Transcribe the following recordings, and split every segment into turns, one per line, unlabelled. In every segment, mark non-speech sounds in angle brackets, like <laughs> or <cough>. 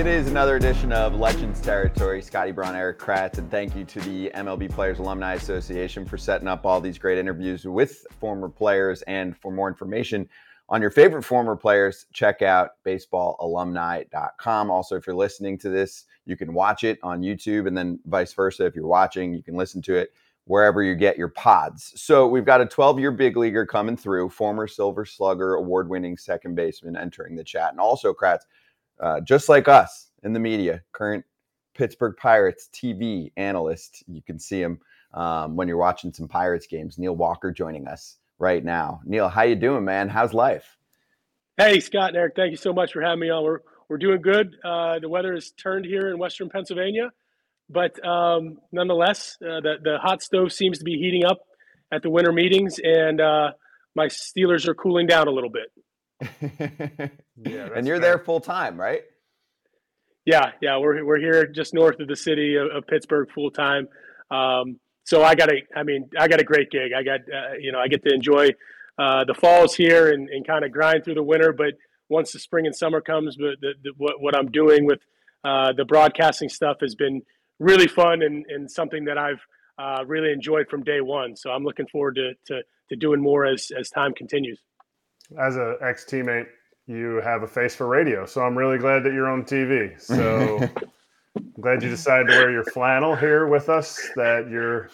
It is another edition of Legends Territory. Scotty Braun, Erik Kratz, and thank you to the MLB Players Alumni Association for setting up all these great interviews with former players. And for more information on your favorite former players, check out baseballalumni.com. Also, if you're listening to this, you can watch it on YouTube, and then vice versa. If you're watching, you can listen to it wherever you get your pods. So we've got a 12 year big leaguer coming through, former Silver Slugger award winning second baseman entering the chat. And also, Kratz, uh, just like us in the media, current Pittsburgh Pirates TV analyst. You can see him um, when you're watching some Pirates games. Neil Walker joining us right now. Neil, how you doing, man? How's life?
Hey, Scott and Erik, thank you so much for having me on. We're we're doing good. Uh, the weather has turned here in Western Pennsylvania, but um, nonetheless, uh, the the hot stove seems to be heating up at the winter meetings, and uh, my Steelers are cooling down a little bit. <laughs>
yeah, and you're fair. there full time, right?
Yeah, yeah, we're we're here just north of the city of, of Pittsburgh full time. Um, so I got a, I mean, I got a great gig. I got, uh, you know, I get to enjoy uh, the falls here and, and kind of grind through the winter. But once the spring and summer comes, but the, the, what, what I'm doing with uh, the broadcasting stuff has been really fun and, and something that I've uh, really enjoyed from day one. So I'm looking forward to, to, to doing more as, as time continues
as an ex teammate, you have a face for radio. So I'm really glad that you're on TV. So <laughs> I'm glad you decided to wear your flannel here with us. That you're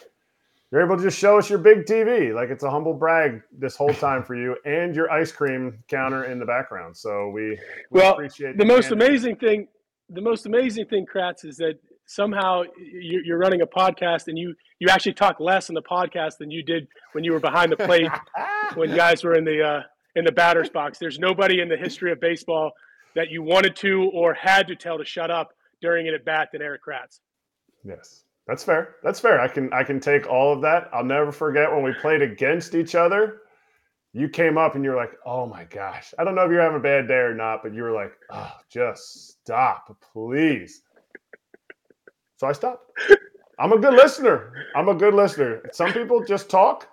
you're able to just show us your big TV. Like it's a humble brag this whole time for you, and your ice cream counter in the background. So we, we
well appreciate the most amazing thing. The most amazing thing, Kratz, is that somehow you're running a podcast and you you actually talk less in the podcast than you did when you were behind the plate <laughs> when guys were in the uh, in the batter's box. There's nobody in the history of baseball that you wanted to or had to tell to shut up during an at bat than Erik Kratz.
Yes, that's fair. That's fair. I can I can take all of that. I'll never forget when we played against each other. You came up and you were like, "Oh my gosh!" I don't know if you're having a bad day or not, but you were like, "Oh, just stop, please." So I stopped. I'm a good listener. I'm a good listener. Some people just talk.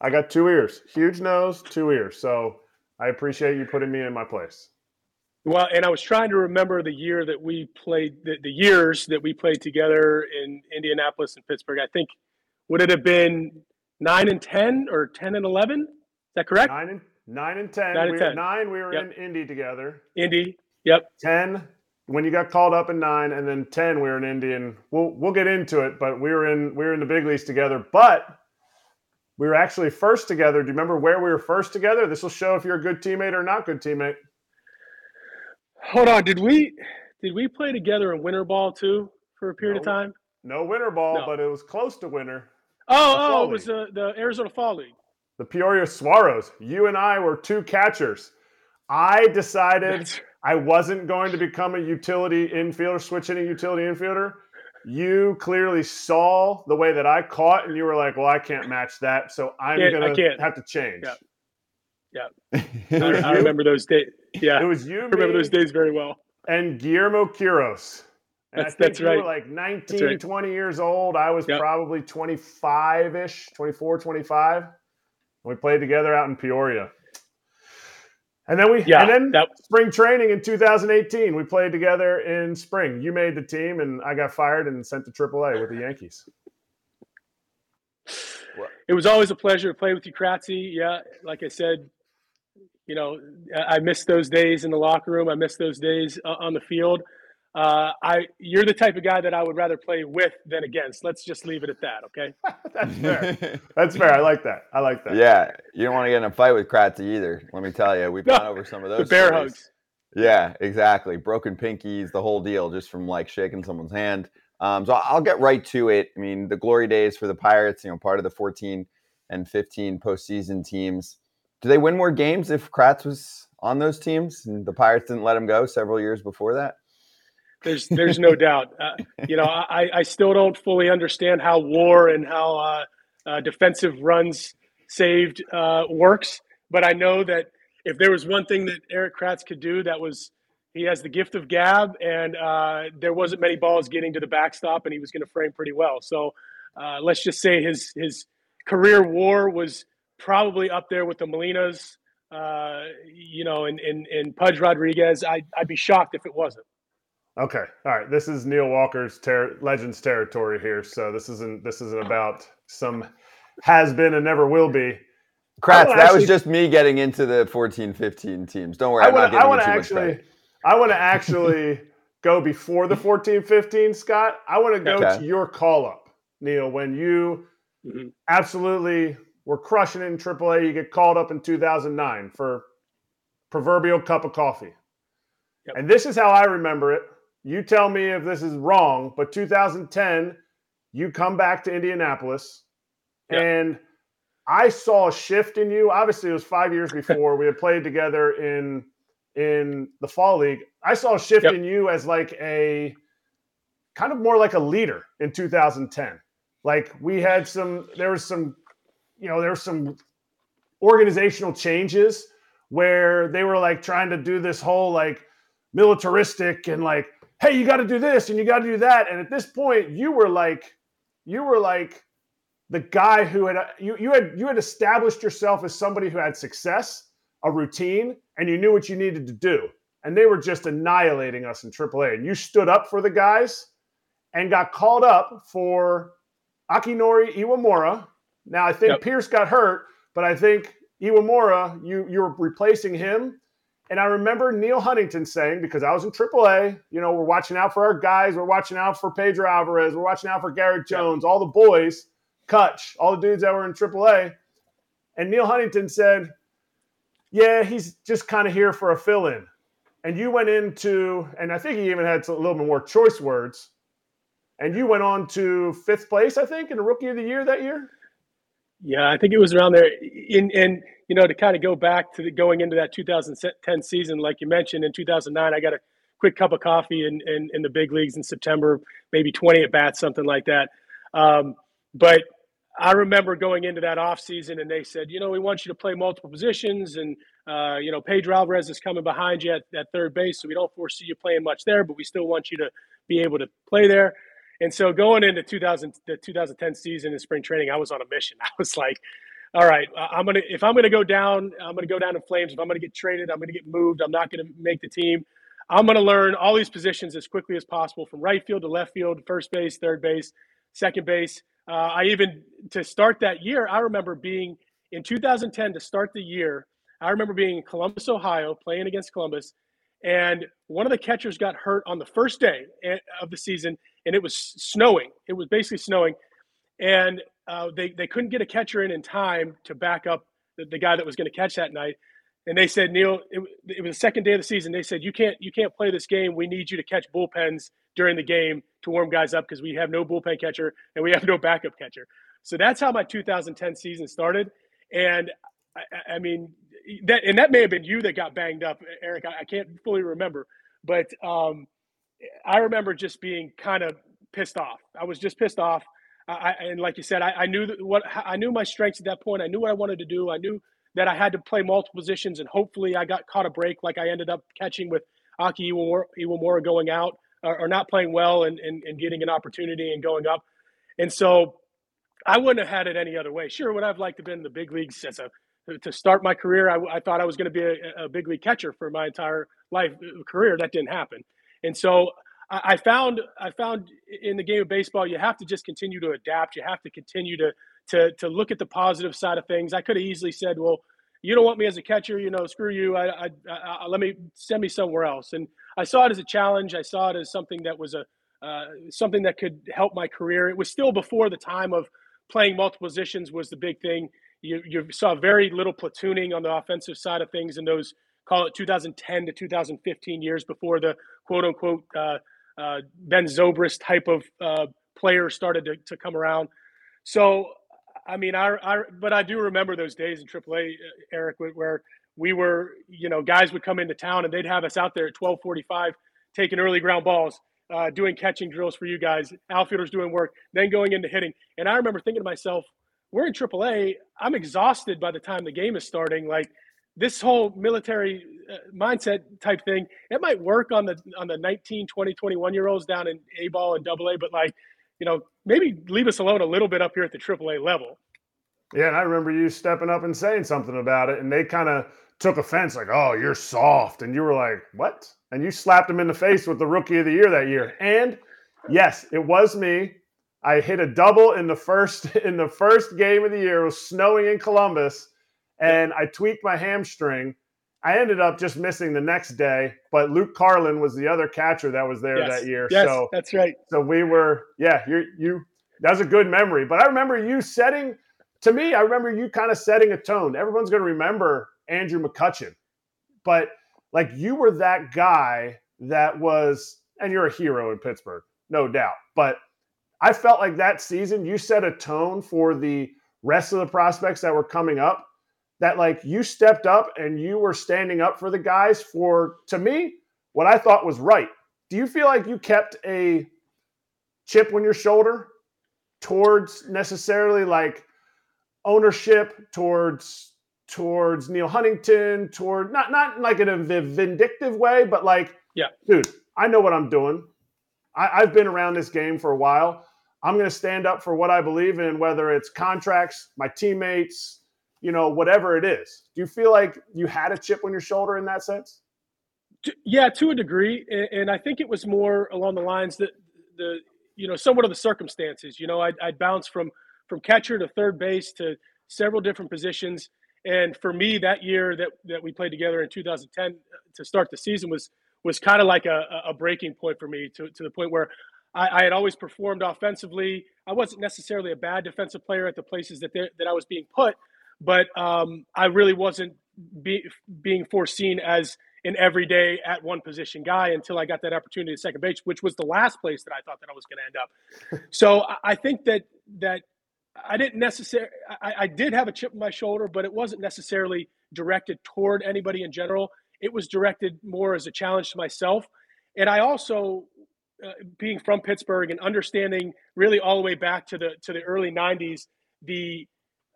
I got two ears, huge nose, two ears. So I appreciate you putting me in my place.
Well, and I was trying to remember the year that we played, the, the years that we played together in Indianapolis and Pittsburgh. I think, would it have been nine and 10 or 10 and 11? Is that correct?
Nine and, nine and 10. Nine, and we 10. Were, nine we were yep. in Indy together.
Indy, yep.
10, when you got called up in nine, and then 10, we were in Indy. And we'll, we'll get into it, but we were in, we were in the big leagues together. But we were actually first together. Do you remember where we were first together? This will show if you're a good teammate or not good teammate.
Hold on, did we did we play together in winter ball too for a period
no,
of time?
No winter ball, no. but it was close to winter.
Oh, oh, it was the, the Arizona Fall League.
The Peoria Saguaros. You and I were two catchers. I decided That's... I wasn't going to become a utility infielder, switch a utility infielder you clearly saw the way that I caught, and you were like, "Well, I can't match that, so I'm gonna have to change."
Yeah, yeah. <laughs> I, I, remember those days. Yeah,
it was you. I
remember those days very well.
And Guillermo Quiros.
And that's, that's right.
Were like 19, right. 20 years old. I was yep. probably 25 ish, 24, 25. We played together out in Peoria. And then we, yeah, and then that, spring training in 2018, we played together in spring. You made the team, and I got fired and sent to AAA with the Yankees.
It was always a pleasure to play with you, Kratzy. Yeah, like I said, you know, I miss those days in the locker room. I miss those days uh, on the field. Uh, I you're the type of guy that I would rather play with than against. Let's just leave it at that, okay? <laughs>
That's fair. <laughs> That's fair. I like that. I like that.
Yeah, you don't want to get in a fight with Kratzy either. Let me tell you, we've no, gone over some of those.
The bear stories. hugs.
Yeah, exactly. Broken pinkies, the whole deal, just from like shaking someone's hand. Um, so I'll get right to it. I mean, the glory days for the Pirates, you know, part of the 14 and 15 postseason teams. do they win more games if Kratz was on those teams and the Pirates didn't let him go several years before that?
There's there's no doubt. Uh, you know, I, I still don't fully understand how WAR and how uh, uh, defensive runs saved uh, works, but I know that if there was one thing that Erik Kratz could do, that was he has the gift of gab, and uh, there wasn't many balls getting to the backstop, and he was going to frame pretty well. So uh, let's just say his his career WAR was probably up there with the Molinas, you know, and, and, and Pudge Rodriguez. I, I'd be shocked if it wasn't.
Okay. All right. This is Neil Walker's ter- Legends territory here. So this isn't this isn't about some has been and never will be.
Kratz, that actually, was just me getting into the 14 15 teams. Don't worry. I
want to actually I want to actually <laughs> go before the 14 15, Scott. I want to go okay. to your call up, Neil, when you mm-hmm. absolutely were crushing it in AAA. You get called up in 2009 for proverbial cup of coffee. Yep. And this is how I remember it. You tell me if this is wrong, but 2010, you come back to Indianapolis yep. and I saw a shift in you. Obviously, it was five years <laughs> before we had played together in in the fall league. I saw a shift yep. in you as like a kind of more like a leader in 2010. Like we had some, there was some you know, there's some organizational changes where they were like trying to do this whole like militaristic and like, hey, you got to do this and you got to do that. And at this point, you were like, you were like the guy who had uh, you you had you had established yourself as somebody who had success, a routine, and you knew what you needed to do. And they were just annihilating us in AAA. And you stood up for the guys and got called up for Akinori Iwamura, now I think yep. Pierce got hurt, but I think Iwamura, you you're replacing him. And I remember Neil Huntington saying, because I was in AAA, you know, we're watching out for our guys, we're watching out for Pedro Alvarez, we're watching out for Garrett Jones, all the boys, Cutch, all the dudes that were in AAA. And Neil Huntington said, Yeah, he's just kind of here for a fill in. And you went into, and I think he even had a little bit more choice words. And you went on to fifth place, I think, in the rookie of the year that year.
Yeah, I think it was around there. In and you know to kind of go back to the, going into that 2010 season, like you mentioned in 2009, I got a quick cup of coffee in, in, in the big leagues in September, maybe 20 at bats, something like that. Um, but I remember going into that off season, and they said, you know, we want you to play multiple positions, and uh, you know, Pedro Alvarez is coming behind you at, at third base, so we don't foresee you playing much there, but we still want you to be able to play there. And so going into 2000, the 2010 season in spring training, I was on a mission. <laughs> I was like, all right, I'm gonna if I'm gonna go down, I'm gonna go down in flames. If I'm gonna get traded, I'm gonna get moved. I'm not gonna make the team. I'm gonna learn all these positions as quickly as possible, from right field to left field, first base, third base, second base. Uh, I even to start that year, I remember being in 2010 to start the year. I remember being in Columbus, Ohio, playing against Columbus, and one of the catchers got hurt on the first day eh, of the season, and it was snowing. It was basically snowing, and uh, they they couldn't get a catcher in in time to back up the, the guy that was going to catch that night. And they said, Neil, it, it, was the second day of the season. They said, you can't you can't play this game. We need you to catch bullpens during the game to warm guys up because we have no bullpen catcher and we have no backup catcher. So that's how my 2010 season started. And I, I mean, that and that may have been you that got banged up, Erik. I, I can't fully remember, but um, I remember just being kind of pissed off. I was just pissed off. I, and like you said, I, I knew what I knew my strengths at that point. I knew what I wanted to do. I knew that I had to play multiple positions, and hopefully, I got caught a break like I ended up catching with Aki Iwamura, going out or, or, not playing well and, and, and getting an opportunity and going up. And so I wouldn't have had it any other way. Sure, would I've liked to have been in the big leagues as a to start my career, I, I thought I was going to be a, a, big league catcher for my entire life uh, career. That didn't happen, and so I, I, found I found in the game of baseball, you have to just continue to adapt. You have to continue to to to look at the positive side of things. I could have easily said, "Well, you don't want me as a catcher, you know, screw you. I, I, let me send me somewhere else." And I saw it as a challenge. I saw it as something that was a uh, something that could help my career. It was still before the time of playing multiple positions was the big thing you, you saw very little platooning on the offensive side of things in those call it 2010 to 2015 years before the quote unquote uh, uh, Ben Zobrist type of uh, player started to, to come around. So I mean, I, I, but I do remember those days in AAA, uh, Erik, where we were, you know, guys would come into town and they'd have us out there at 1245 taking early ground balls, uh, doing catching drills for you guys, outfielders doing work, then going into hitting. And I remember thinking to myself, we're in AAA. I'm exhausted by the time the game is starting. Like this whole military uh, mindset type thing, it might work on the on the 19, 20, 21 year olds down in A ball and double A, but like, you know, maybe leave us alone a little bit up here at the triple a level.
Yeah, and I remember you stepping up and saying something about it, and they kind of took offense, like, "Oh, you're soft," and you were like, "What?" And you slapped him in the face with the Rookie of the Year that year. And yes, it was me. I hit a double in the first <laughs> in the first game of the year. It was snowing in Columbus, and I tweaked my hamstring. I ended up just missing the next day, but Luke Carlin was the other catcher that was there
yes.
that year.
Yes,
so
that's right.
So we were, yeah, you you. That's a good memory. But I remember you setting. To me, I remember you kind of setting a tone. Everyone's going to remember Andrew McCutchen, but like you were that guy that was, and you're a hero in Pittsburgh, no doubt. But I felt like that season you set a tone for the rest of the prospects that were coming up. That like you stepped up and you were standing up for the guys for to me what I thought was right. Do you feel like you kept a chip on your shoulder towards necessarily like ownership towards towards Neil Huntington, toward not not like in a vindictive way, but like,
yeah,
dude, I know what I'm doing. I, I've been around this game for a while. I'm going to stand up for what I believe in, whether it's contracts, my teammates, you know, whatever it is. Do you feel like you had a chip on your shoulder in that sense?
Yeah, to a degree, and I think it was more along the lines that the you know somewhat of the circumstances. You know, I'd, I'd bounce from from catcher to third base to several different positions, and for me that year that that we played together in 2010 uh, to start the season was was kind of like a, a breaking point for me to, to the point where I, I, had always performed offensively. I wasn't necessarily a bad defensive player at the places that that I was being put, but um, I really wasn't be, being foreseen as an everyday at one position guy until I got that opportunity at second base, which was the last place that I thought that I was going to end up. <laughs> so I think that that I didn't necessarily. I, I did have a chip on my shoulder, but it wasn't necessarily directed toward anybody in general. It was directed more as a challenge to myself, and I also uh, being from Pittsburgh and understanding really all the way back to the to the early '90s the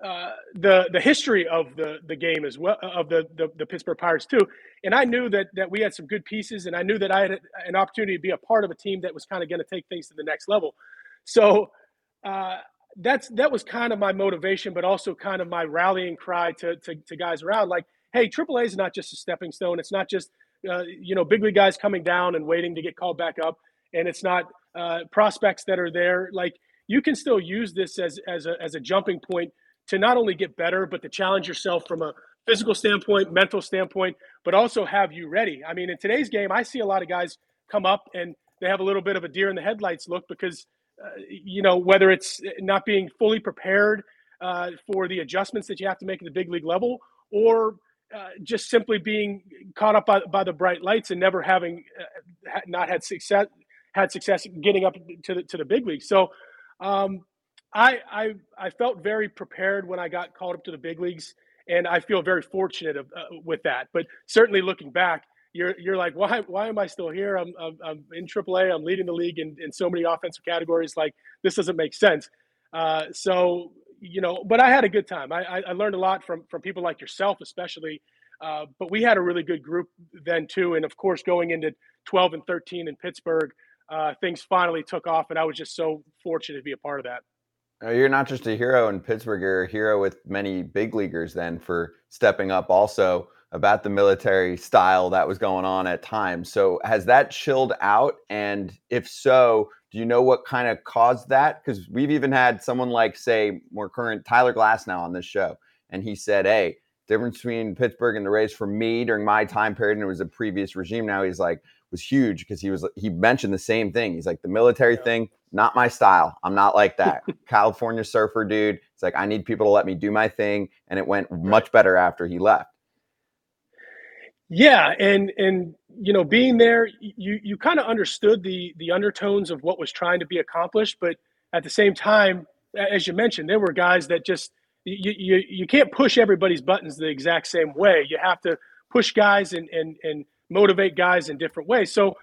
uh, the the history of the the game as well of the, the, the Pittsburgh Pirates too. And I knew that that we had some good pieces, and I knew that I had an opportunity to be a part of a team that was kind of going to take things to the next level. So uh, that's that was kind of my motivation, but also kind of my rallying cry to to, to guys around like, hey, AAA is not just a stepping stone. It's not just uh, you know big league guys coming down and waiting to get called back up and it's not uh, prospects that are there. Like you can still use this as as a as a jumping point to not only get better, but to challenge yourself from a physical standpoint, mental standpoint, but also have you ready. I mean, in today's game, I see a lot of guys come up and they have a little bit of a deer in the headlights look because uh, you know whether it's not being fully prepared uh, for the adjustments that you have to make at the big league level or uh, just simply being caught up by, by the bright lights and never having uh, not had success had success getting up to the to the big league. So um, I, I I felt very prepared when I got called up to the big leagues, and I feel very fortunate of, uh, with that. But certainly looking back, you're you're like, why why am I still here? I'm I'm, I'm in AAA. I'm leading the league in, in so many offensive categories. Like this doesn't make sense. Uh, so you know, but I had a good time. I, I learned a lot from from people like yourself, especially. Uh, but we had a really good group then too, and of course, going into 12 and 13 in Pittsburgh, uh, things finally took off, and I was just so fortunate to be a part of that.
You're not just a hero in Pittsburgh; you're a hero with many big leaguers. Then for stepping up, also about the military style that was going on at times. So has that chilled out? And if so, do you know what kind of caused that? Because we've even had someone like, say, more current Tyler Glasnow on this show, and he said, "Hey, difference between Pittsburgh and the Rays for me during my time period, and it was a previous regime. Now he's like, was huge because he was he mentioned the same thing. He's like the military yeah. thing, not my style. I'm not like <laughs> that. California surfer dude. It's like I need people to let me do my thing, and it went much better after he left.
Yeah, and and you know, being there, you you kind of understood the the undertones of what was trying to be accomplished, but at the same time, as you mentioned, there were guys that just you, you you can't push everybody's buttons the exact same way. You have to push guys and and and motivate guys in different ways. So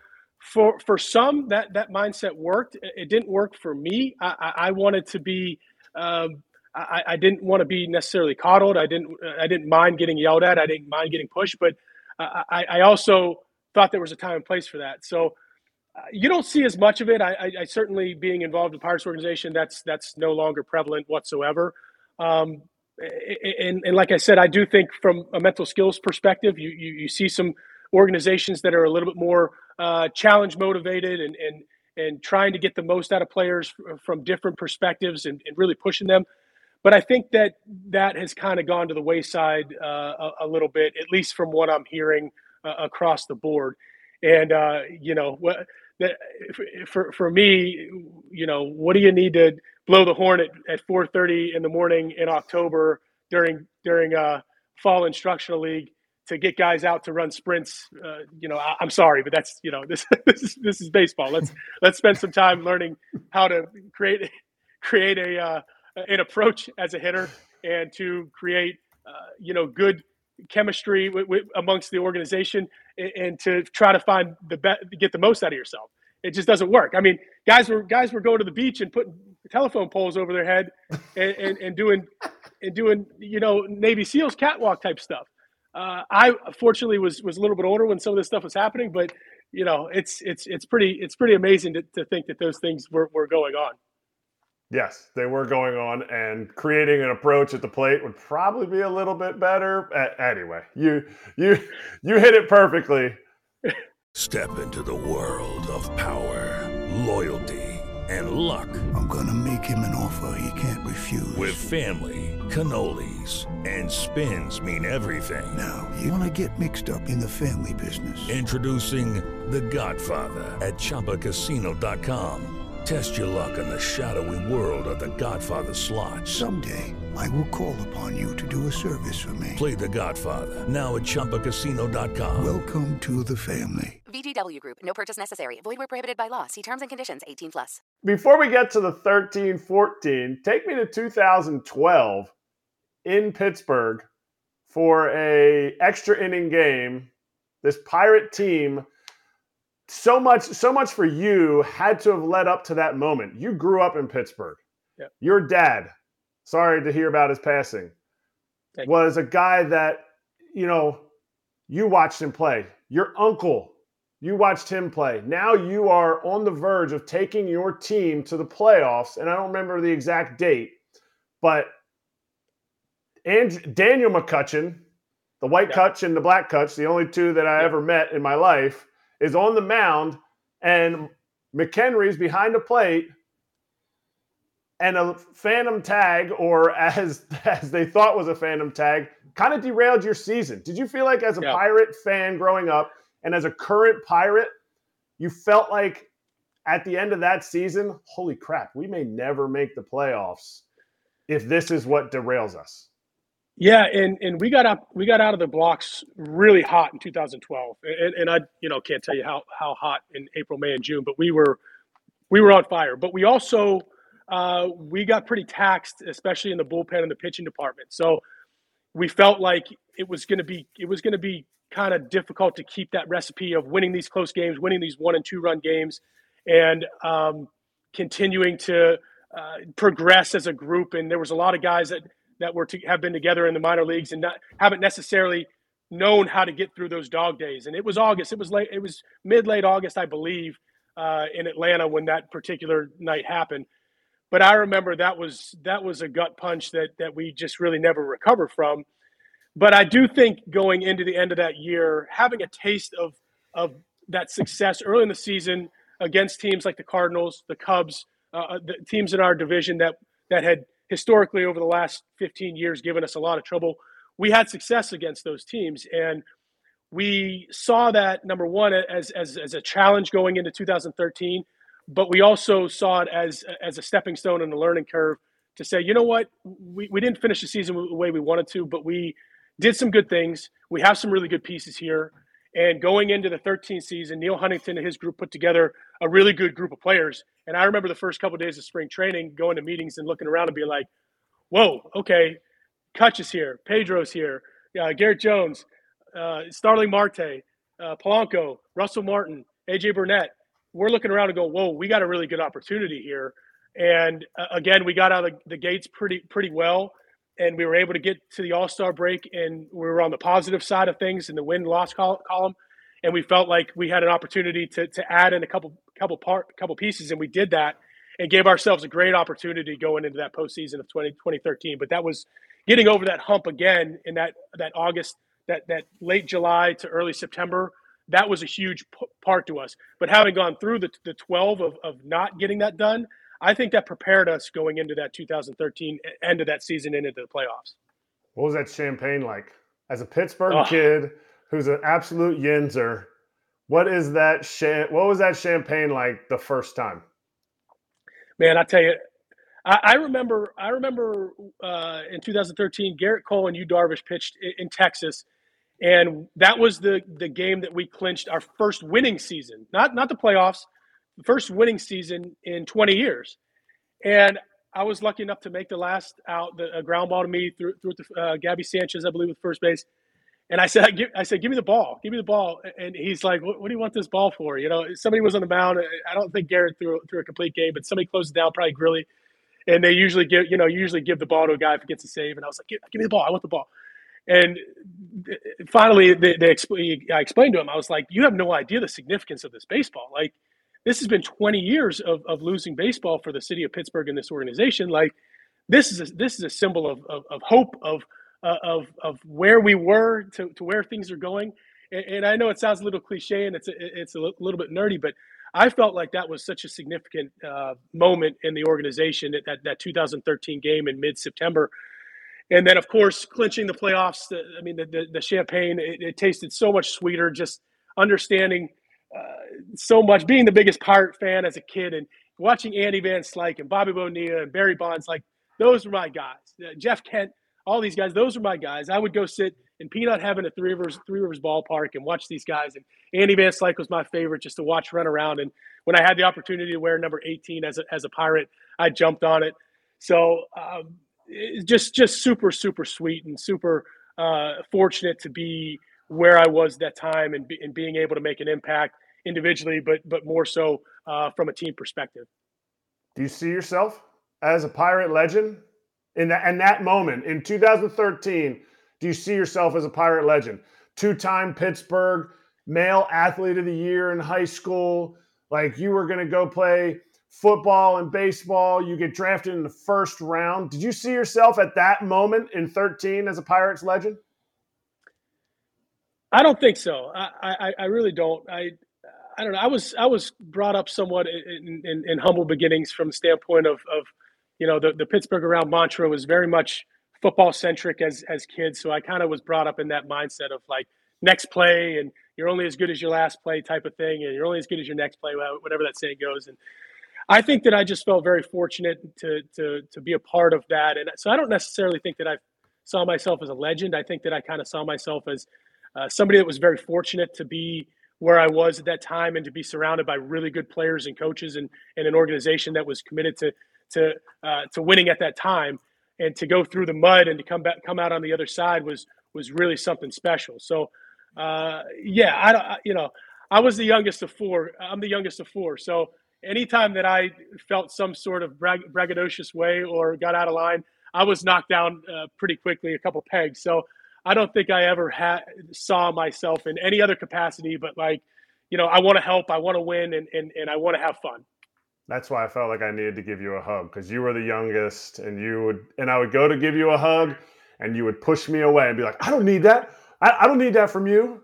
for for some that that mindset worked. It didn't work for me. I, I wanted to be. Um, I, I, didn't want to be necessarily coddled. I didn't. I didn't mind getting yelled at. I didn't mind getting pushed. But I, I also thought there was a time and place for that. So uh, you don't see as much of it. I, I, certainly being involved in Pirates organization, that's that's no longer prevalent whatsoever. Um, and, and like I said, I do think from a mental skills perspective, you, you, you see some organizations that are a little bit more uh, challenge motivated and, and and trying to get the most out of players from different perspectives and, and really pushing them. But I think that that has kind of gone to the wayside uh, a, a, little bit, at least from what I'm hearing uh, across the board. And uh, you know, what for for me, you know, what do you need to blow the horn at, at 4:30 in the morning in October during during uh, fall instructional league? To get guys out to run sprints. Uh, you know, I, am sorry, but that's you know <laughs> this this is this is baseball. Let's let's spend some time learning how to create <laughs> create a uh, an approach as a hitter and to create uh, you know good chemistry w- w- amongst the organization and, and, to try to find the best get the most out of yourself. It just doesn't work. I mean, guys were guys were going to the beach and putting telephone poles over their head and, and, and doing and doing you know Navy SEALs catwalk type stuff uh, I fortunately was was a little bit older when some of this stuff was happening, but you know, it's it's it's pretty it's pretty amazing to, to think that those things were, were going on.
Yes, they were going on, and creating an approach at the plate would probably be a little bit better. Anyway, you you you hit it perfectly. <laughs>
Step into the world of power, loyalty, and luck.
I'm gonna make him an offer he can't refuse.
With family cannolis, and spins mean everything.
Now, you want to get mixed up in the family business.
Introducing The Godfather at Chumbacasino.com. Test your luck in the shadowy world of The Godfather slot.
Someday, I will call upon you to do a service for me.
Play The Godfather, now at Chumbacasino.com.
Welcome to the family.
VGW Group, no purchase necessary. Void where prohibited by law. See terms and conditions 18 plus.
Before we get to the 13 14, take me to 2012 in Pittsburgh for a extra inning game. This Pirate team, so much, so much for you had to have led up to that moment. You grew up in Pittsburgh. Yep. Your dad, sorry to hear about his passing, Thank was a guy that, you know, you watched him play. Your uncle, you watched him play. Now you are on the verge of taking your team to the playoffs. And I don't remember the exact date, but and Daniel McCutchen, the white yeah. Cutch and the black Cutch, the only two that I yeah. ever met in my life, is on the mound, and McKenry's behind the plate, and a phantom tag, or as <laughs> as they thought was a phantom tag, kind of derailed your season. Did you feel like as a yeah. pirate fan growing up, and as a current pirate, you felt like at the end of that season, holy crap, we may never make the playoffs if this is what derails us.
Yeah, and and we got up we got out of the blocks really hot in 2012, and, and I you know can't tell you how how hot in April, May, and June, but we were we were on fire. But we also uh, we got pretty taxed, especially in the bullpen and the pitching department. So we felt like it was going to be it was going to be kind of difficult to keep that recipe of winning these close games, winning these one and two run games, and um, continuing to uh, progress as a group. And there was a lot of guys that that were to have been together in the minor leagues and not haven't necessarily known how to get through those dog days. And it was August. It was late. It was mid late August, I believe, uh, in Atlanta when that particular night happened. But I remember that was that was a gut punch that that we just really never recovered from. But I do think going into the end of that year, having a taste of of that success early in the season against teams like the Cardinals, the Cubs, uh, uh the teams in our division that that had historically over the last 15 years given us a lot of trouble. We had success against those teams, and we saw that number one as as, as a challenge going into 2013, but we also saw it as as a stepping stone and a learning curve to say, you know what, we, we didn't finish the season the way we wanted to, but we did some good things. We have some really good pieces here, And going into the 13th season, Neil Huntington and his group put together a really good group of players. And I remember the first couple of days of spring training, going to meetings and looking around and being like, "Whoa, okay, Cutch is here, Pedro's here, uh, Garrett Jones, uh, Starling Marte, uh, Polanco, Russell Martin, AJ Burnett. We're looking around and go, whoa, we got a really good opportunity here. And uh, again, we got out of the gates pretty pretty well, and we were able to get to the All Star break, and we were on the positive side of things in the win loss column, and we felt like we had an opportunity to to add in a couple couple part couple pieces, and we did that, and gave ourselves a great opportunity going into that postseason of 20, 2013. But that was getting over that hump again in that that August, that that late July to early September. That was a huge p- part to us. But having gone through the, the 12 of, of not getting that done, I think that prepared us going into that 2013 end of that season into the playoffs.
What was that champagne like? As a Pittsburgh oh. kid who's an absolute yinzer, what is that? Cha- what was that champagne like the first time?
Man, I tell you, I, I remember. I remember uh, in 2013, Gerrit Cole and Yu Darvish pitched in, in Texas, and that was the the game that we clinched our first winning season. Not not the playoffs, the first winning season in 20 years. And I was lucky enough to make the last out, the a ground ball to me through through to, uh, Gaby Sanchez, I believe, with first base. And I said, I said, give me the ball, give me the ball. And he's like, what, what, do you want this ball for? You know, somebody was on the mound. I don't think Gerrit threw threw a complete game, but somebody closed it down, probably Grilli and they usually give you know usually give the ball to a guy if he gets a save. And I was like, give, give me the ball, I want the ball. And finally, they, they I explained to him, I was like, you have no idea the significance of this baseball. Like, this has been 20 years of, of losing baseball for the city of Pittsburgh and this organization. Like, this is a, this is a symbol of, of, of hope of, uh, of, of where we were to, to where things are going. And, and, I know it sounds a little cliche and it's a, it's a little bit nerdy, but I felt like that was such a significant uh, moment in the organization that, that, that 2013 game in mid September. And then, of course, clinching the playoffs. The, I mean, the, the, the champagne, it, it, tasted so much sweeter, just understanding uh, so much, being the biggest Pirate fan as a kid and watching Andy Van Slyke and Bobby Bonilla and Barry Bonds, like those were my guys. Uh, Jeff Kent, all these guys, those were my guys. I would go sit in peanut heaven at Three Rivers, Three Rivers Ballpark and watch these guys. And Andy Van Slyke was my favorite just to watch run around. And when I had the opportunity to wear number 18 as a, as a pirate, I jumped on it. So um, just just super super sweet and super uh, fortunate to be where I was that time and, be, and being able to make an impact individually, but but more so uh, from a team perspective.
Do you see yourself as a pirate legend in that in that moment in 2013? Do you see yourself as a pirate legend? Two-time Pittsburgh male athlete of the year in high school. Like you were going to go play football and baseball. You get drafted in the first round. Did you see yourself at that moment in 13 as a Pirates legend?
I don't think so. I, I, I really don't. I, I don't know. I was I was brought up somewhat in, in, in humble beginnings from the standpoint of, of you know the, the Pittsburgh around mantra was very much football centric as as kids. So I kind of was brought up in that mindset of like next play and you're only as good as your last play type of thing, and you're only as good as your next play, whatever that saying goes. And I think that I just felt very fortunate to to to be a part of that. And so I don't necessarily think that I saw myself as a legend. I think that I kind of saw myself as uh, somebody that was very fortunate to be where I was at that time and to be surrounded by really good players and coaches and, and an organization that was committed to to uh, to winning at that time and to go through the mud and to come back come out on the other side was was really something special. So uh, yeah, I you know I was the youngest of four. I'm the youngest of four. So anytime that I felt some sort of brag- braggadocious way or got out of line, I was knocked down uh, pretty quickly, a couple pegs. So I don't think I ever had saw myself in any other capacity, but like, you know, I want to help, I want to win, and and and I want to have fun.
That's why I felt like I needed to give you a hug because you were the youngest, and you would, and I would go to give you a hug, and you would push me away and be like, "I don't need that. I, I don't need that from you."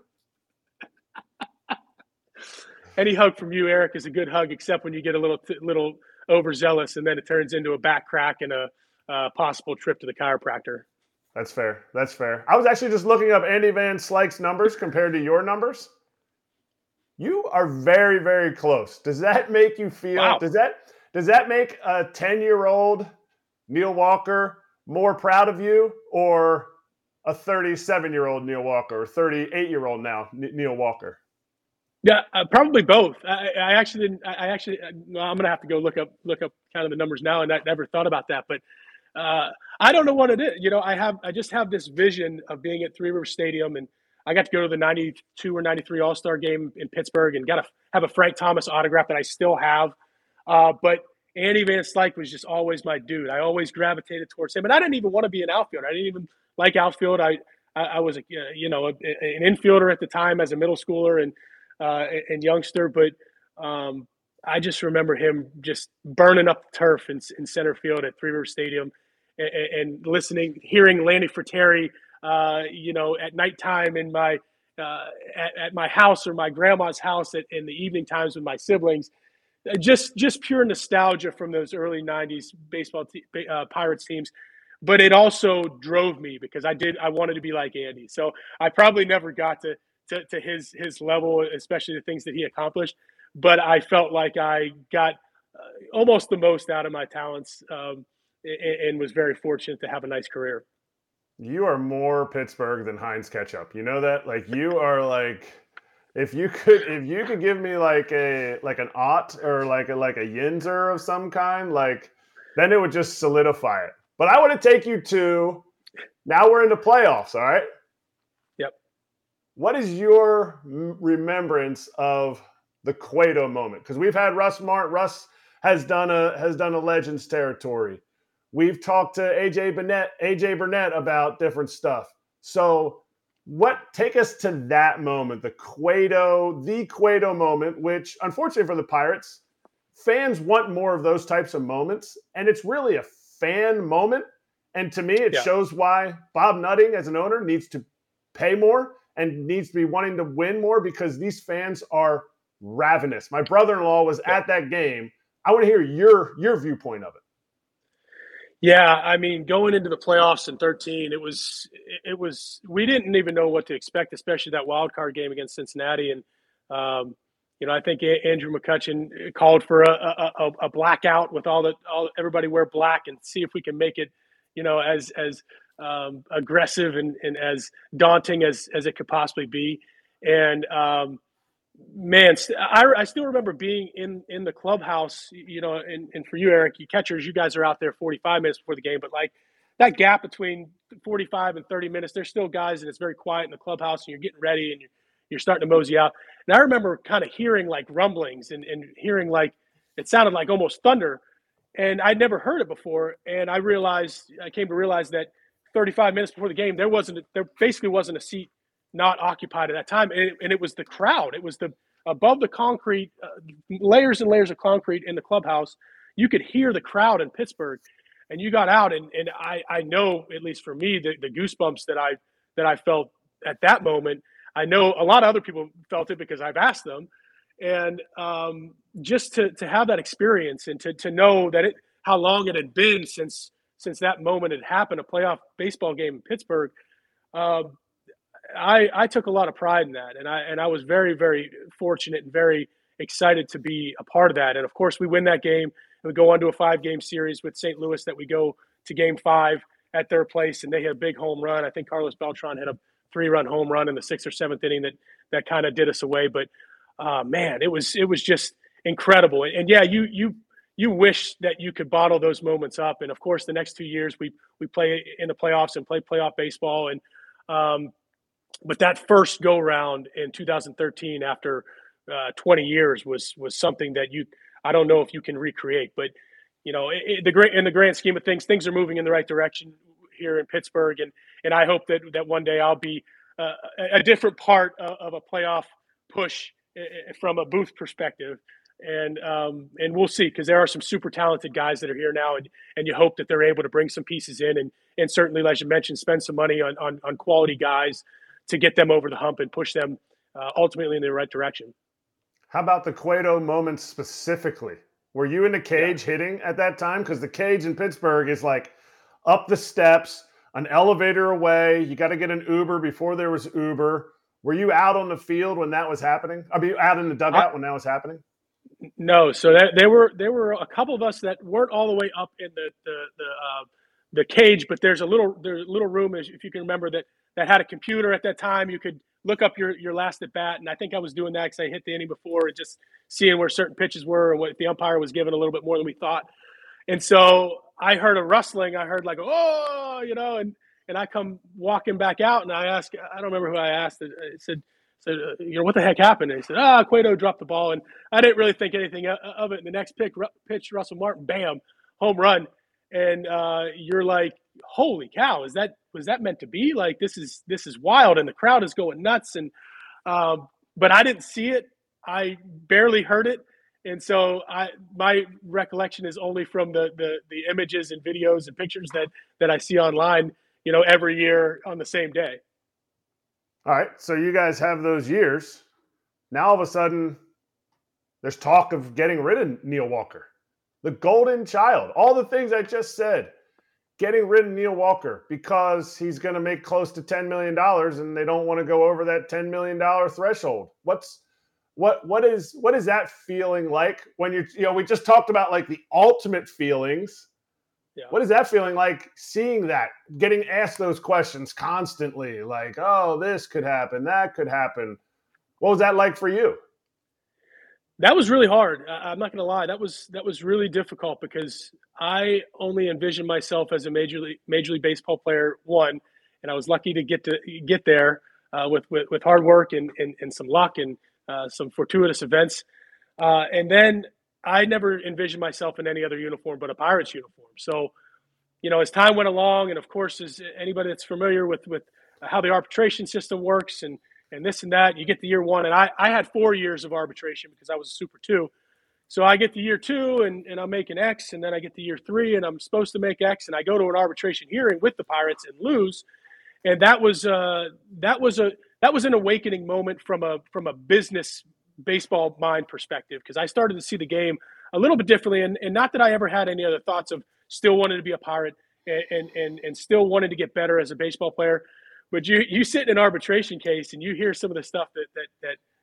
Any hug from you, Erik, is a good hug, except when you get a little little overzealous, and then it turns into a back crack and a uh, possible trip to the chiropractor.
That's fair. That's fair. I was actually just looking up Andy Van Slyke's numbers compared to your numbers. You are very, very close. Does that make you feel? Wow. Does that does that make a ten year old Neil Walker more proud of you, or a 37 year old Neil Walker or 38 year old now Neil Walker?
Yeah, uh, probably both. I, I, actually didn't. I actually, uh, well, I'm gonna have to go look up look up kind of the numbers now, and I never thought about that. But uh, I don't know what it is. You know, I have I just have this vision of being at Three River Stadium, and I got to go to the '92 or '93 All Star game in Pittsburgh, and got to have a Frank Thomas autograph that I still have. Uh, but Andy Van Slyke was just always my dude. I always gravitated towards him, and I didn't even want to be an outfielder. I didn't even like outfield. I I, I was a you know a, an infielder at the time as a middle schooler, and uh, and youngster, but um, I just remember him just burning up the turf in, in center field at Three River Stadium, and, and listening, hearing Lanny Frattare, uh, you know, at nighttime in my uh, at, at, my house or my grandma's house at, in the evening times with my siblings. Uh, just just pure nostalgia from those early '90s baseball uh, Pirates teams but it also drove me because I did I wanted to be like Andy. So I probably never got to to, to his his level, especially the things that he accomplished. But I felt like I got uh, almost the most out of my talents, um, and, and, was very fortunate to have a nice career.
You are more Pittsburgh than Heinz ketchup. You know that? Like you are like. If you could, if you could give me like a like an ot or like a like a Yinzer of some kind, like then it would just solidify it. But I want to take you to now we're in the playoffs. All right. What is your remembrance of the Cueto moment? Because we've had Russ Mart. Russ has done a has done a Legends territory. We've talked to AJ Burnett, AJ Burnett about different stuff. So, what take us to that moment, the Cueto, the Cueto moment, which unfortunately for the Pirates, fans want more of those types of moments, and it's really a fan moment. And to me, it yeah. shows why Bob Nutting, as an owner, needs to pay more and needs to be wanting to win more because these fans are ravenous. My brother-in-law was at that game. I want to hear your your viewpoint of it.
Yeah, I mean, going into the playoffs in 13, it was it was we didn't even know what to expect, especially that wild card game against Cincinnati. And um, you know, I think Andrew McCutchen called for a, a, a blackout with all the all everybody wear black and see if we can make it, you know, as as um, aggressive and, and as daunting as, as it could possibly be. And um, man, I, I still remember being in, in the clubhouse, you know, and, and for you, Erik, you catchers, you guys are out there 45 minutes before the game, but like that gap between 45 and 30 minutes, there's still guys and it's very quiet in the clubhouse and you're getting ready and you're, you're starting to mosey out. And I remember kind of hearing like rumblings and, and hearing like, it sounded like almost thunder and I'd never heard it before. And I realized, I came to realize that 35 minutes before the game, there wasn't there basically wasn't a seat not occupied at that time, and it, and it was the crowd. It was the above the concrete, uh, layers and layers of concrete in the clubhouse. You could hear the crowd in Pittsburgh, and you got out, and and I I know at least for me the, the goosebumps that I that I felt at that moment. I know a lot of other people felt it because I've asked them, and um, just to to have that experience and to to know that it how long it had been since since that moment had happened, a playoff baseball game in Pittsburgh, uh, I, I took a lot of pride in that, and I and I was very very fortunate and very excited to be a part of that. And of course, we win that game and we go on to a five game series with St. Louis that we go to Game Five at their place, and they had a big home run. I think Carlos Beltran had a three run home run in the sixth or seventh inning that that kind of did us away. But uh, man, it was it was just incredible. And, and yeah, you you you wish that you could bottle those moments up. And of course, the next two years we we play in the playoffs and play playoff baseball. And um, but that first go round in 2013, after uh, 20 years, was was something that you I don't know if you can recreate. But you know, it, the great in the grand scheme of things, things are moving in the right direction here in Pittsburgh, and and I hope that that one day I'll be uh, a different part of, of a playoff push eh, eh, from a booth perspective and um, and we'll see because there are some super talented guys that are here now, and and you hope that they're able to bring some pieces in, and and certainly, as you mentioned, spend some money on on, on quality guys to get them over the hump and push them uh, ultimately in the right direction.
How about the Cueto moment specifically? Were you in the cage yeah. hitting at that time? Because the cage in Pittsburgh is like up the steps, an elevator away. You got to get an Uber before there was Uber. Were you out on the field when that was happening? I mean, out in the dugout I, when that was happening?
No, so that, there were there were a couple of us that weren't all the way up in the the the, uh, the cage, but there's a little there's a little room if you can remember that that had a computer at that time. You could look up your your last at bat, and I think I was doing that because I hit the inning before and just seeing where certain pitches were and what the umpire was giving a little bit more than we thought. And so I heard a rustling. I heard like oh, you know, and and I come walking back out and I ask I don't remember who I asked. I said said, uh, you know, what the heck happened? And he said, ah, Cueto dropped the ball. And I didn't really think anything of it. And the next pick, pitch, Russell Martin, bam, home run. And uh, you're like, holy cow, is that, was that meant to be? Like, this is, this is wild. And the crowd is going nuts. And, um, but I didn't see it. I barely heard it. And so I, my recollection is only from the, the, the images and videos and pictures that, that I see online, you know, every year on the same day.
All right. So you guys have those years. Now all of a sudden, there's talk of getting rid of Neil Walker, the golden child, all the things I just said. Getting rid of Neil Walker because he's going to make close to $10 million and they don't want to go over that $10 million threshold. What's what what is what is that feeling like when you're you know we just talked about like the ultimate feelings yeah. What is that feeling like seeing that, getting asked those questions constantly? Like, oh, this could happen, that could happen. What was that like for you?
That was really hard. I'm not going to lie. That was that was really difficult because I only envisioned myself as a major league major league baseball player. One, and I was lucky to get to get there uh, with, with, with hard work and, and, and some luck and uh, some fortuitous events. Uh, and then I never envisioned myself in any other uniform but a Pirates uniform. So, you know, as time went along, and of course, as anybody that's familiar with with how the arbitration system works and and this and that, you get the year one, and I I had four years of arbitration because I was a Super Two. So I get the year two and, and I'm making X, and then I get the year three and I'm supposed to make X, and I go to an arbitration hearing with the Pirates and lose. And that was uh, that was a that was an awakening moment from a from a business baseball mind perspective because I started to see the game a little bit differently. And, and not that I ever had any other thoughts of still wanting to be a pirate and, and, and, and still wanted to get better as a baseball player. But you, you sit in an arbitration case and you hear some of the stuff that, that,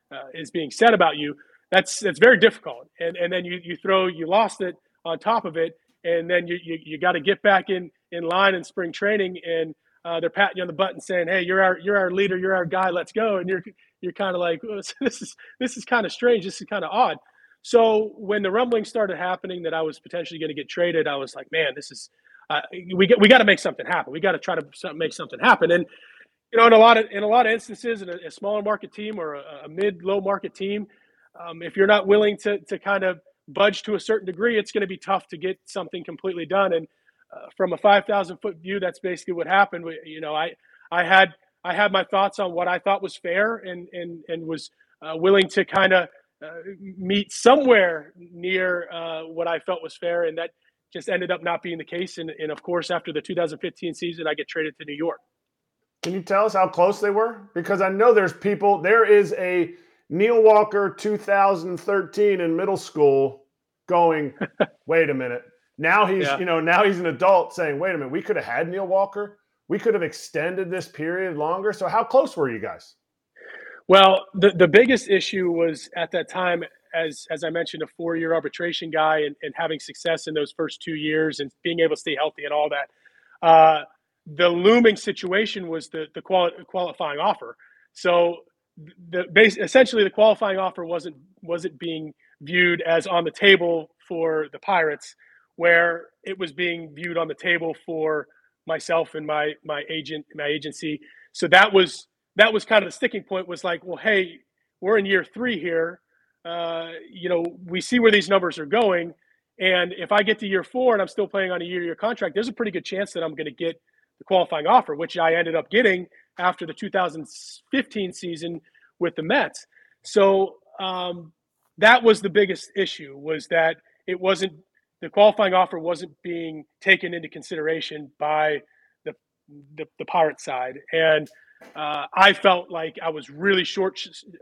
that uh, is being said about you. That's, that's very difficult. And, and then you, you throw, you lost it on top of it. And then you, you, you got to get back in, in line in spring training and uh, they're patting you on the butt and saying, "Hey, you're our you're our leader, you're our guy, let's go." And you're you're kind of like, <laughs> this is this is kind of strange. This is kind of odd. So when the rumblings started happening that I was potentially going to get traded, I was like, man, this is uh, we get, we got to make something happen. We got to try to make something happen. And you know, in a lot of in a lot of instances, in a, a smaller market team or a, a mid low market team, um, if you're not willing to to kind of budge to a certain degree, it's going to be tough to get something completely done. And uh, from a 5,000 foot view, that's basically what happened. We, you know, I I had I had my thoughts on what I thought was fair and and and was uh, willing to kind of uh, meet somewhere near uh, what I felt was fair, and that just ended up not being the case. And, and of course, after the 2015 season, I get traded to New York.
Can you tell us how close they were? Because I know there's people. There is a Neil Walker 2013 in middle school going. <laughs> wait a minute. Now he's yeah. you know now he's an adult saying, wait a minute, we could have had Neil Walker we could have extended this period longer. So how close were you guys?
Well, the, the biggest issue was at that time, as as I mentioned, a four year arbitration guy and, and having success in those first two years and being able to stay healthy and all that. Uh, the looming situation was the the quali- qualifying offer. So the base essentially the qualifying offer wasn't wasn't being viewed as on the table for the Pirates, where it was being viewed on the table for myself and my my agent my agency. So that was that was kind of the sticking point was like well hey we're in year three here. Uh, you know we see where these numbers are going. And if i get to year four and i'm still playing on a year year contract there's a pretty good chance that i'm going to get the qualifying offer which i ended up getting after the 2015 season with the mets. So um, that was the biggest issue was that it wasn't the qualifying offer wasn't being taken into consideration by the the, the pirate side, and uh, I felt like I was really short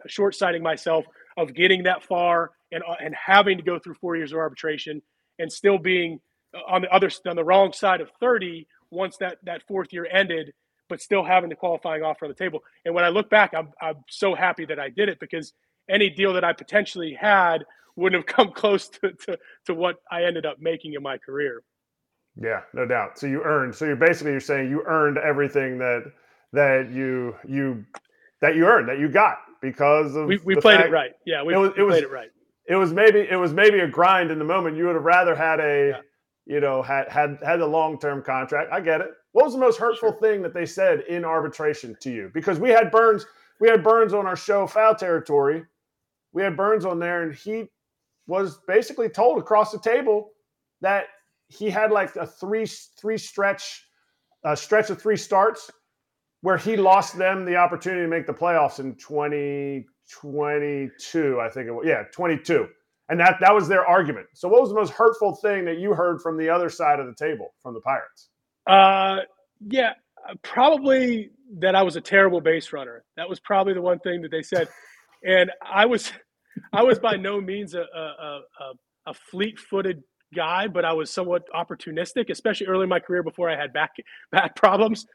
short sighting myself of getting that far and uh, and having to go through four years of arbitration and still being on the other on the wrong side of thirty once that that fourth year ended, but still having the qualifying offer on the table. And when I look back, I'm I'm so happy that I did it because any deal that I potentially had wouldn't have <laughs> come close to, to, to what I ended up making in my career.
Yeah, no doubt. So you earned. So you're basically you're saying you earned everything that that you you that you earned that you got because of
we, we played it right. Yeah, we,
It was-
we
it was-
played it right.
It was maybe it was maybe a grind in the moment. You would have rather had a
Yeah.
you know had had had a long term contract. I get it. What was the most hurtful
Sure.
thing that they said in arbitration to you? Because we had Burnes we had Burnes on our show Foul Territory. We had Burnes on there, and he was basically told across the table that he had like a three three stretch a stretch of three starts where he lost them the opportunity to make the playoffs in 2022 i think it was yeah 22 and that that was their argument. So what was the most hurtful thing that you heard from the other side of the table from the pirates?
Uh, yeah, probably that I was a terrible base runner. That was probably the one thing that they said, and I was, I was by no means a a, a, a fleet-footed guy, but I was somewhat opportunistic, especially early in my career before I had back back problems.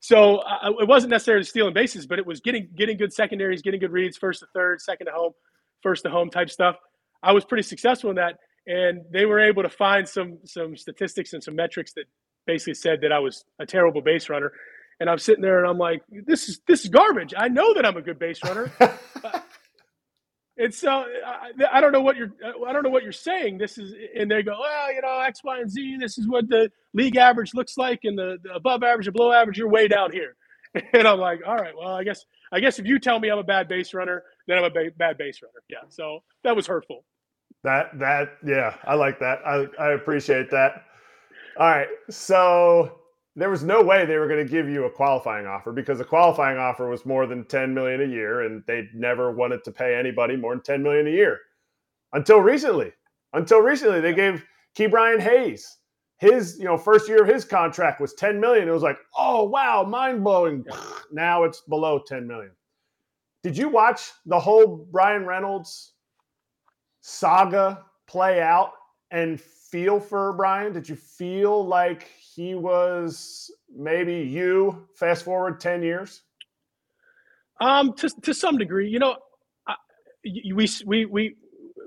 So uh, it wasn't necessarily stealing bases, but it was getting getting good secondaries, getting good reads, first to third, second to home, first to home type stuff. I was pretty successful in that, and they were able to find some some statistics and some metrics that basically said that I was a terrible base runner. And I'm sitting there and I'm like, this is this is garbage. I know that I'm a good base runner. <laughs> and so I, I don't know what you're I don't know what you're saying. This is and they go, well, you know, X, Y, and Z. This is what the league average looks like, and the, the above average and below average, you're way down here. <laughs> And I'm like, all right, well, I guess I guess if you tell me I'm a bad base runner, then I'm a ba- bad base runner. Yeah. So that was hurtful.
that that yeah i like that i, I appreciate that all right so there was no way they were going to give you a qualifying offer because a qualifying offer was more than 10 million a year and they never wanted to pay anybody more than 10 million a year. Until recently. Until recently they gave Ke'Bryan Hayes his you know first year of his contract was 10 million. It was like oh wow mind-blowing. <laughs> Now it's below 10 million. Did you watch the whole Bryan Reynolds saga play out and feel for Bryan? Did you feel like he was maybe you fast forward 10 years?
Um, to to some degree, you know, I, we we we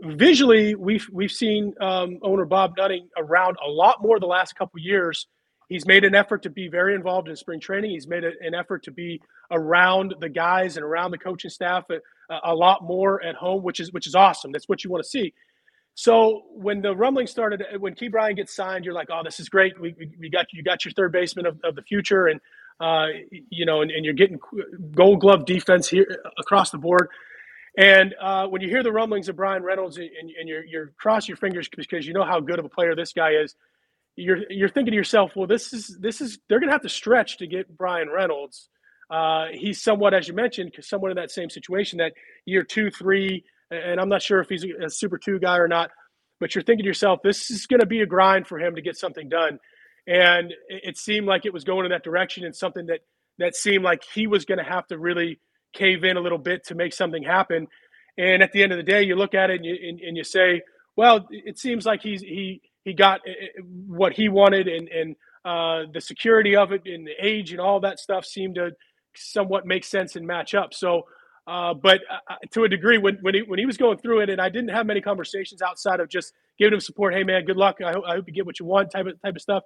visually we've we've seen um, owner Bob Nutting around a lot more the last couple years. He's made an effort to be very involved in spring training. He's made a, an effort to be around the guys and around the coaching staff a, a lot more at home, which is which is awesome. That's what you want to see. So when the rumbling started, when Ke'Bryan gets signed, you're like, oh, this is great. We, we, we got you got your third baseman of, of the future, and uh, you know, and, and you're getting Gold Glove defense here across the board. And uh, when you hear the rumblings of Bryan Reynolds, and, and you're you're cross your fingers because you know how good of a player this guy is, you're you're thinking to yourself, well, this is this is they're to have to stretch to get Bryan Reynolds. Uh, he's somewhat, as you mentioned, somewhat in that same situation. That year two, three, and I'm not sure if he's a super two guy or not. But you're thinking to yourself, this is going to be a grind for him to get something done. And it, seemed like it was going in that direction, and something that that seemed like he was going to have to really cave in a little bit to make something happen. And at the end of the day, you look at it and you, and, and you say, well, it seems like he's he he got uh, what he wanted, and and uh, the security of it, and the age, and all that stuff seemed to somewhat make sense and match up. So, uh, but uh, to a degree, when when he when he was going through it, and I didn't have many conversations outside of just giving him support. Hey, man, good luck. I hope, I hope you get what you want. Type of type of stuff.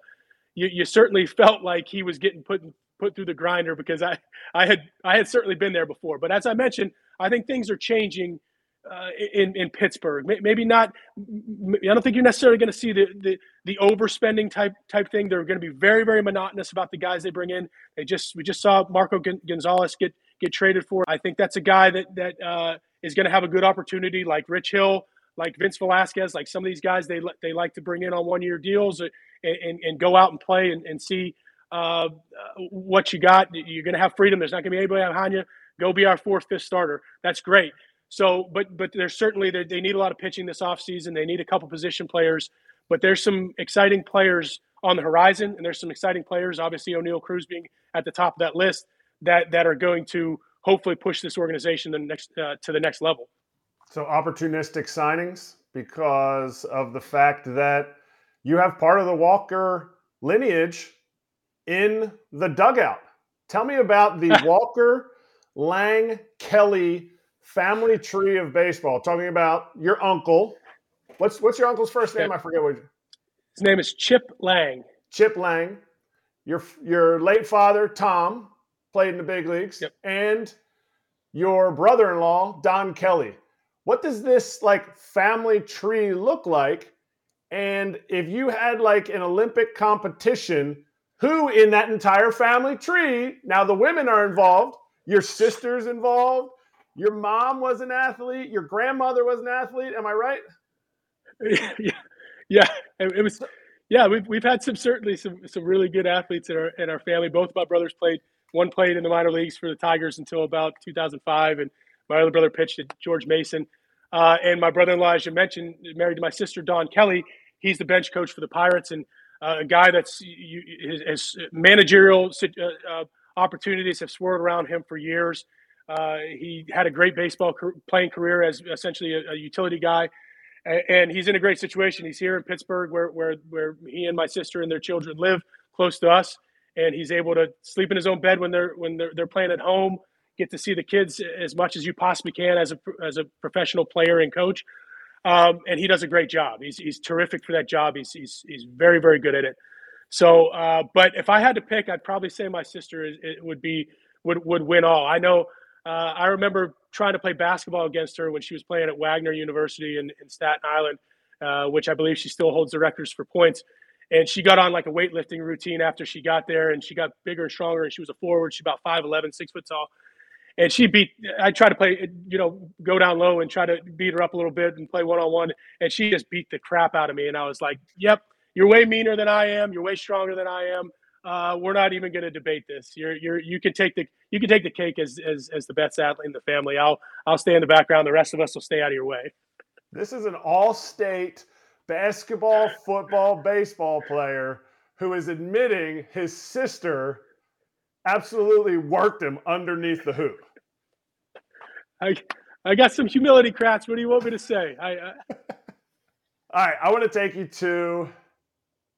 You, you certainly felt like he was getting put put through the grinder because I I had I had certainly been there before. But as I mentioned, I think things are changing uh, in in Pittsburgh. Maybe not. I don't think you're necessarily going to see the, the the overspending type type thing. They're going to be very very monotonous about the guys they bring in. They just we just saw Marco Gonzalez get get traded for. I think that's a guy that that uh, is going to have a good opportunity, like Rich Hill, like Vince Velasquez, like some of these guys they they like to bring in on one year deals and, and, and go out and play and, and see uh, what you got. You're going to have freedom. There's not going to be anybody behind you. Go be our fourth, fifth starter. That's great. So, but but there's certainly they, they need a lot of pitching this offseason. They need a couple position players, but there's some exciting players on the horizon, and there's some exciting players. Obviously, Oneil Cruz being at the top of that list that that are going to hopefully push this organization the next uh, to the next level.
So opportunistic signings because of the fact that you have part of the Walker lineage in the dugout. Tell me about the <laughs> Walker Lang Kelly family tree of baseball. Talking about your uncle. What's what's your uncle's first name? I forget what.
His name is Chip Lang.
Chip Lang, your your late father Tom played in the big leagues,
Yep.
and your brother-in-law Don Kelly. What does this like family tree look like? And if you had like an Olympic competition, who in that entire family tree? Now the women are involved. Your sister's involved. Your mom was an athlete. Your grandmother was an athlete. Am I right? <laughs>
yeah, yeah. It, was. Yeah, we've we've had some certainly some some really good athletes in our in our family. Both my brothers played. One played in the minor leagues for the Tigers until about 2005, and my other brother pitched at George Mason. Uh, and my brother-in-law, as you mentioned, married to my sister Don Kelly. He's the bench coach for the Pirates and uh, a guy that's you, his, his managerial uh, uh, opportunities have swirled around him for years. Uh, he had a great baseball playing career as essentially a, a utility guy and he's in a great situation. He's here in Pittsburgh, where where where he and my sister and their children live, close to us, and he's able to sleep in his own bed when they're when they're, they're playing at home. Get to see the kids as much as you possibly can as a as a professional player and coach, um, and he does a great job. He's he's terrific for that job. He's he's he's very very good at it. So, uh, but if I had to pick, I'd probably say my sister is, would be would would win all. I know. Uh, I remember trying to play basketball against her when she was playing at Wagner University in, in Staten Island, uh, which I believe she still holds the records for points. And she got on like a weightlifting routine after she got there, and she got bigger and stronger. And she was a forward. She's about 5'11, six foot tall. And she beat. I tried to play, you know, go down low and try to beat her up a little bit and play one on one. And she just beat the crap out of me. And I was like, "Yep, you're way meaner than I am. You're way stronger than I am. Uh, we're not even going to debate this. You're, you're, you can take the, you can take the cake as, as, as the best athlete in the family. I'll, I'll stay in the background. The rest of us will stay out of your way.
This is an all-state basketball, football, baseball player who is admitting his sister absolutely worked him underneath the hoop.
I, I got some humility, Kratz. What do you want me to say? I, I... <laughs>
All right, I want to take you to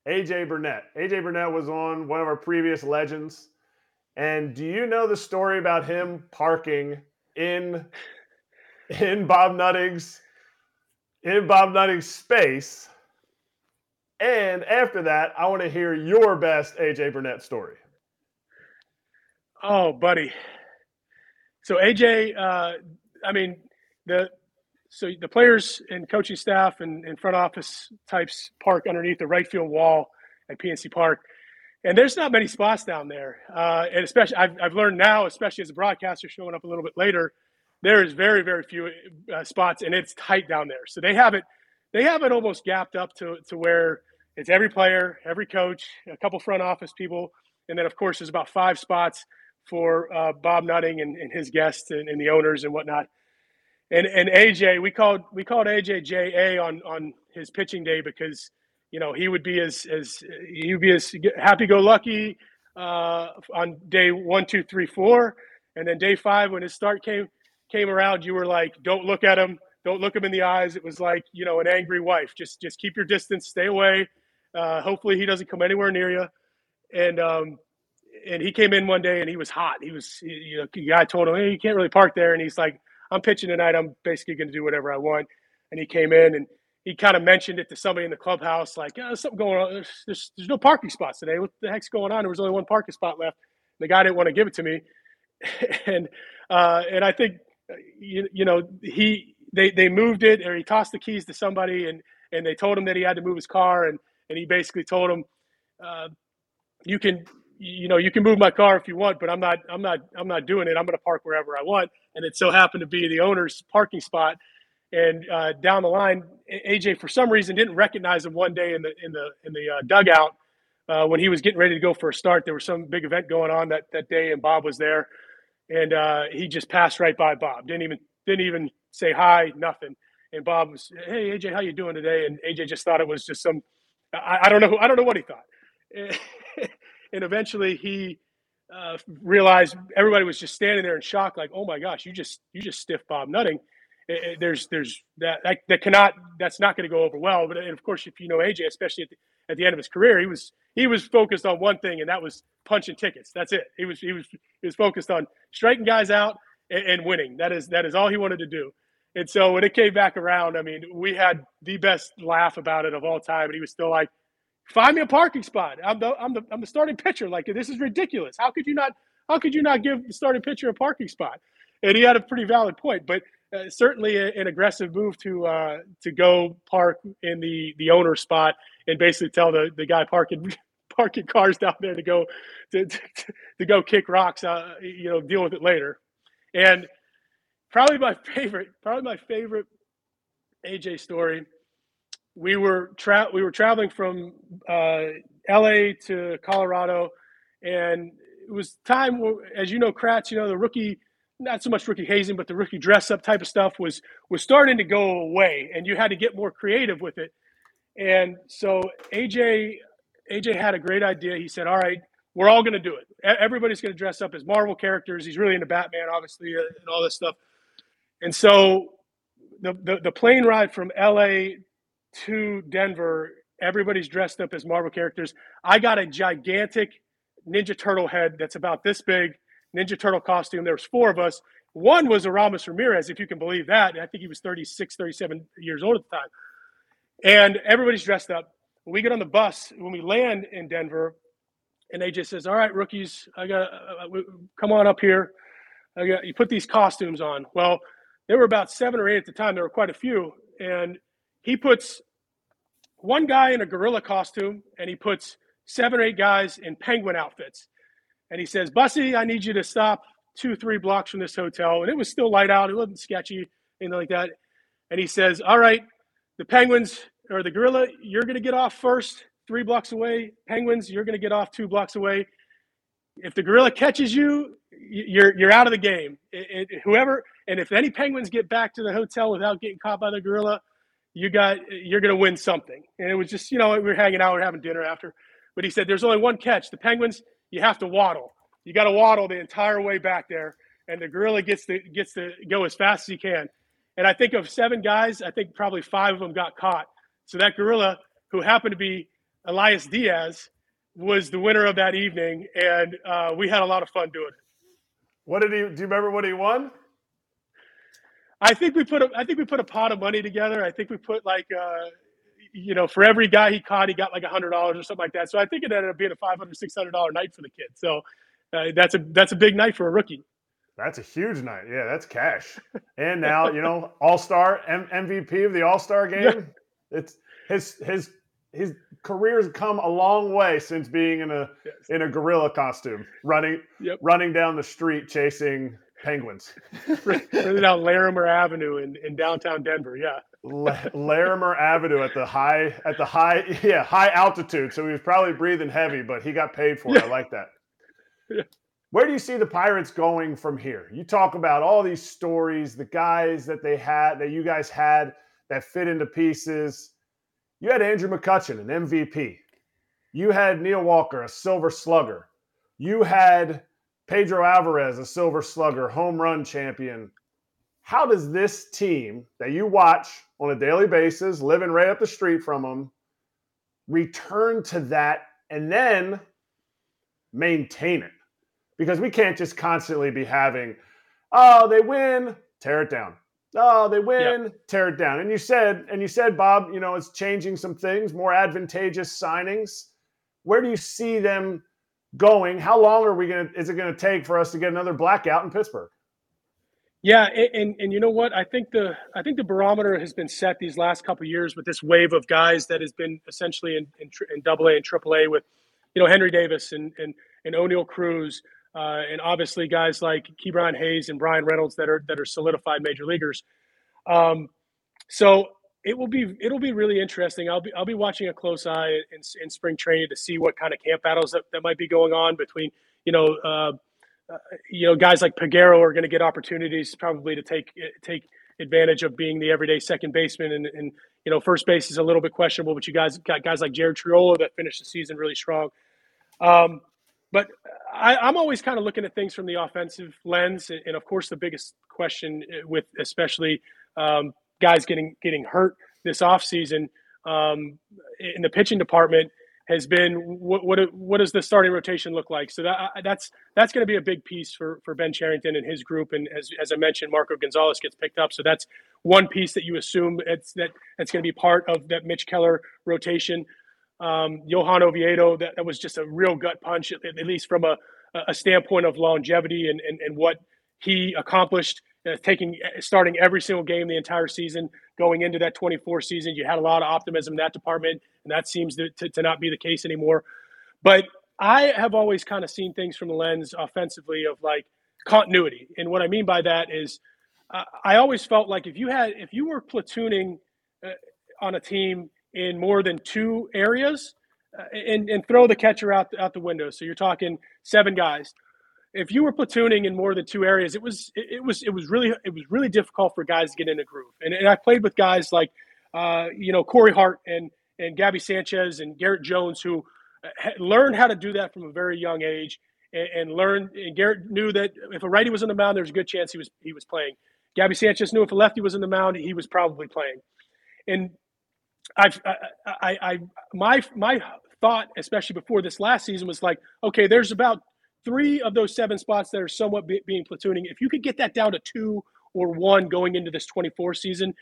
AJ Burnett. AJ Burnett was on one of our previous legends. And do you know the story about him parking in in Bob Nutting's in Bob Nutting's space? And after that, I want to hear your best AJ Burnett story.
Oh, buddy. So AJ, uh, I mean the so the players and coaching staff and, and front office types park underneath the right field wall at PNC Park. And there's not many spots down there. Uh, and especially, I've, I've learned now, especially as a broadcaster showing up a little bit later, there is very, very few uh, spots and it's tight down there. So they have it, they have it almost gapped up to, to where it's every player, every coach, a couple front office people. And then, of course, there's about five spots for uh, Bob Nutting and, and his guests and, and the owners and whatnot and and AJ, we called we called AJ JA on on his pitching day because you know he would be as as he would be as happy go lucky uh, on day one, two, three, four, and then day five when his start came came around, you were like, don't look at him, don't look him in the eyes. It was like you know an angry wife. Just just keep your distance, stay away. Uh, hopefully he doesn't come anywhere near you. And um, and he came in one day and he was hot. He was you know the guy told him, hey, you can't really park there, and he's like I'm pitching tonight. I'm basically going to do whatever I want. And he came in and he kind of mentioned it to somebody in the clubhouse, like, oh, something going on. There's, there's, there's no parking spots today. What the heck's going on? There was only one parking spot left. The guy didn't want to give it to me. <laughs> and, uh, and I think, you, you know, he, they, they moved it or he tossed the keys to somebody and, and they told him that he had to move his car. And, and he basically told him, uh, you can, you know, you can move my car if you want, but I'm not, I'm not, I'm not doing it. I'm going to park wherever I want. And it so happened to be the owner's parking spot. And uh, down the line, AJ for some reason didn't recognize him one day in the in the in the uh, dugout uh, when he was getting ready to go for a start. There was some big event going on that that day, and Bob was there, and uh, he just passed right by Bob. Didn't even didn't even say hi, nothing. And Bob was, "Hey AJ, how you doing today?" And AJ just thought it was just some, I, I don't know, I don't know what he thought. <laughs> and eventually he uh, realized everybody was just standing there in shock, like, "Oh my gosh, you just you just stiff Bob Nutting." It, it, there's there's that, that, that cannot that's not going to go over well. But and of course, if you know AJ, especially at the, at the end of his career, he was he was focused on one thing, and that was punching tickets. That's it. He was he was he was focused on striking guys out and, and winning. That is that is all he wanted to do. And so when it came back around, I mean, we had the best laugh about it of all time, and he was still like, find me a parking spot. I'm the I'm the I'm the starting pitcher. Like this is ridiculous. How could you not how could you not give the starting pitcher a parking spot? And he had a pretty valid point, but uh, certainly a, an aggressive move to uh, to go park in the the owner spot and basically tell the the guy parking <laughs> parking cars down there to go to, to, to go kick rocks. Uh, you know, deal with it later. And probably my <laughs> favorite, probably my favorite AJ story. We were tra- we were traveling from uh, LA to Colorado, and it was time, as you know, Kratz, you know, the rookie, not so much rookie hazing, but the rookie dress up type of stuff was was starting to go away, and you had to get more creative with it. And so AJ AJ had a great idea. He said, "All right, we're all going to do it. Everybody's going to dress up as Marvel characters. He's really into Batman, obviously, uh, and all this stuff." And so the, the, the plane ride from LA to Denver, everybody's dressed up as Marvel characters. I got a gigantic Ninja Turtle head that's about this big, Ninja Turtle costume. There was four of us. One was Aramis Ramirez, if you can believe that. I think he was 36, 37 years old at the time. And everybody's dressed up. When we get on the bus, when we land in Denver, and AJ says, "All right, rookies, I got uh, uh come on up here. Got you put these costumes on." Well, there were about seven or eight at the time. There were quite a few, and he puts one guy in a gorilla costume, and he puts seven or eight guys in penguin outfits. And he says, Bussy, I need you to stop two, three blocks from this hotel. And it was still light out. It wasn't sketchy, anything like that. And he says, All right, the penguins or the gorilla, you're going to get off first, three blocks away. Penguins, you're going to get off two blocks away. If the gorilla catches you, you're you're out of the game. It, it, whoever and if any penguins get back to the hotel without getting caught by the gorilla, you got you're going to win something. And it was just you know we were hanging out, we are having dinner after. But he said there's only one catch. The penguins, you have to waddle. You got to waddle the entire way back there, and the gorilla gets to gets to go as fast as he can. And I think of seven guys, I think probably five of them got caught. So that gorilla, who happened to be Elias Diaz, was the winner of that evening, and uh, we had a lot of fun doing it.
What did he? Do you remember what he won?
I think we put a, I think we put a pot of money together. I think we put like uh, you know, for every guy he caught, he got like a hundred dollars or something like that. So I think it ended up being a five hundred, six hundred dollar night for the kid. So uh, that's a that's a big night for a rookie.
That's a huge night. Yeah, that's cash. <laughs> And now you know, All Star M- MVP of the All Star game. Yeah. It's his his his career's come a long way since being in a yes. in a gorilla costume, running yep. running down the street chasing penguins. <laughs>
running down Larimer Avenue in, in downtown Denver. Yeah.
Larimer Avenue at the high at the high <laughs> yeah high altitude. So he was probably breathing heavy, but he got paid for it. Yeah. I like that. <laughs> Yeah. Where do you see the Pirates going from here? You talk about all these stories, the guys that they had that you guys had that fit into pieces. You had Andrew McCutchen, an MVP. You had Neil Walker, a silver slugger. You had Pedro Alvarez, a silver slugger, home run champion how does this team that you watch on a daily basis, living right up the street from them, return to that and then maintain it? Because we can't just constantly be having, oh, they win, tear it down. Oh, they win, yep. tear it down. And you said, and you said, Bob, you know, it's changing some things, more advantageous signings. Where do you see them going? How long are we gonna is it gonna take for us to get another blackout in Pittsburgh?
Yeah, and, and you know what? I think the I think the barometer has been set these last couple years with this wave of guys that has been essentially in in, Double A and Triple A with, you know, Henry Davis and and and Oneil Cruz, uh, and obviously guys like Ke'Bryan Hayes and Bryan Reynolds that are that are solidified major leaguers. Um, so it will be it'll be really interesting. I'll be I'll be watching a close eye in, in spring training to see what kind of camp battles that, that might be going on between you know. Uh, uh, you know, guys like Peguero are going to get opportunities probably to take take advantage of being the everyday second baseman, and, and you know, first base is a little bit questionable. But you guys got guys like Jared Triolo that finished the season really strong. Um, but I, am always kind of looking at things from the offensive lens, and, of course, the biggest question with especially um, guys getting getting hurt this offseason um, in the pitching department has been what what, what does the starting rotation look like? So that that's that's going to be a big piece for for Ben Cherington and his group. And as, as I mentioned, Marco Gonzalez gets picked up, so that's one piece that you assume it's that that's going to be part of that Mitch Keller rotation. um, Johan Oviedo. That, that was just a real gut punch, at, at least from a, a standpoint of longevity and, and, and what he accomplished, uh, taking starting every single game the entire season, going into that 24 season. You had a lot of optimism in that department, and that seems to, to, to not be the case anymore. But I have always kind of seen things from the lens offensively of like continuity, and what I mean by that is uh, I always felt like if you had if you were platooning uh, on a team in more than two areas, uh, and and throw the catcher out out the window. So you're talking seven guys. If you were platooning in more than two areas, it was it, was it was really it was really difficult for guys to get in a groove. And, and I played with guys like uh, you know Corey Hart and and Gaby Sanchez and Garrett Jones who uh, learned how to do that from a very young age and, and learned. And Garrett knew that if a righty was on the mound, there's a good chance he was he was playing. Gaby Sanchez knew if a lefty was in the mound, he was probably playing. And I've, I, I, I, my, my thought, especially before this last season, was like, okay, there's about three of those seven spots that are somewhat be, being platooning. If you could get that down to two or one going into this 24 season,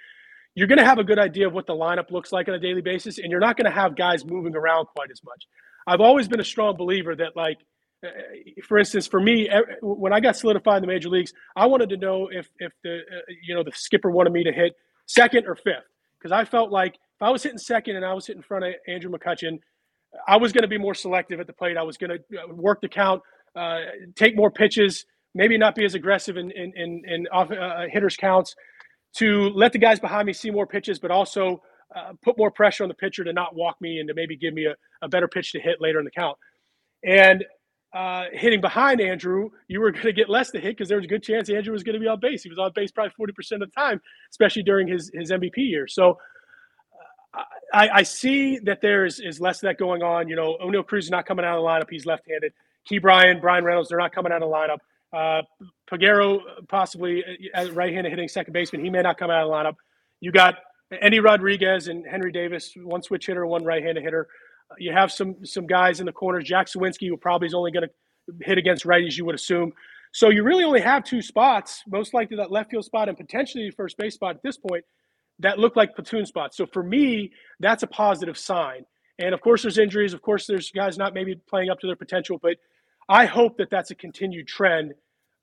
you're going to have a good idea of what the lineup looks like on a daily basis, and you're not going to have guys moving around quite as much. I've always been a strong believer that, like, uh, for instance, for me, when I got solidified in the major leagues, I wanted to know if if the you know the skipper wanted me to hit second or fifth because I felt like if I was hitting second and I was hitting in front of Andrew McCutchen, I was going to be more selective at the plate. I was going to work the count, uh, take more pitches, maybe not be as aggressive in in in, in off, uh, hitters counts, to let the guys behind me see more pitches, but also uh, put more pressure on the pitcher to not walk me and to maybe give me a, a better pitch to hit later in the count. And uh, hitting behind Andrew, you were <laughs> going to get less to hit because there was a good chance Andrew was going to be on base. He was on base probably 40% of the time, especially during his, his MVP year. So uh, I, I, see that there is, is less of that going on. You know, Oneil Cruz is not coming out of the lineup. He's left handed. Ke'Bryan Brian Reynolds, they're not coming out of the lineup. Uh, Peguero, possibly uh, right handed hitting second baseman, he may not come out of the lineup. You got Endy Rodriguez and Henry Davis, one switch hitter, one right handed hitter. You have some some guys in the corners. Jack Suwinski, who probably is only going to hit against righties, you would assume. So you really only have two spots, most likely that left field spot and potentially first base spot at this point, that look like platoon spots. So for me, that's a positive sign. And of course, there's injuries. Of course, there's guys not maybe playing up to their potential. But I hope that that's a continued trend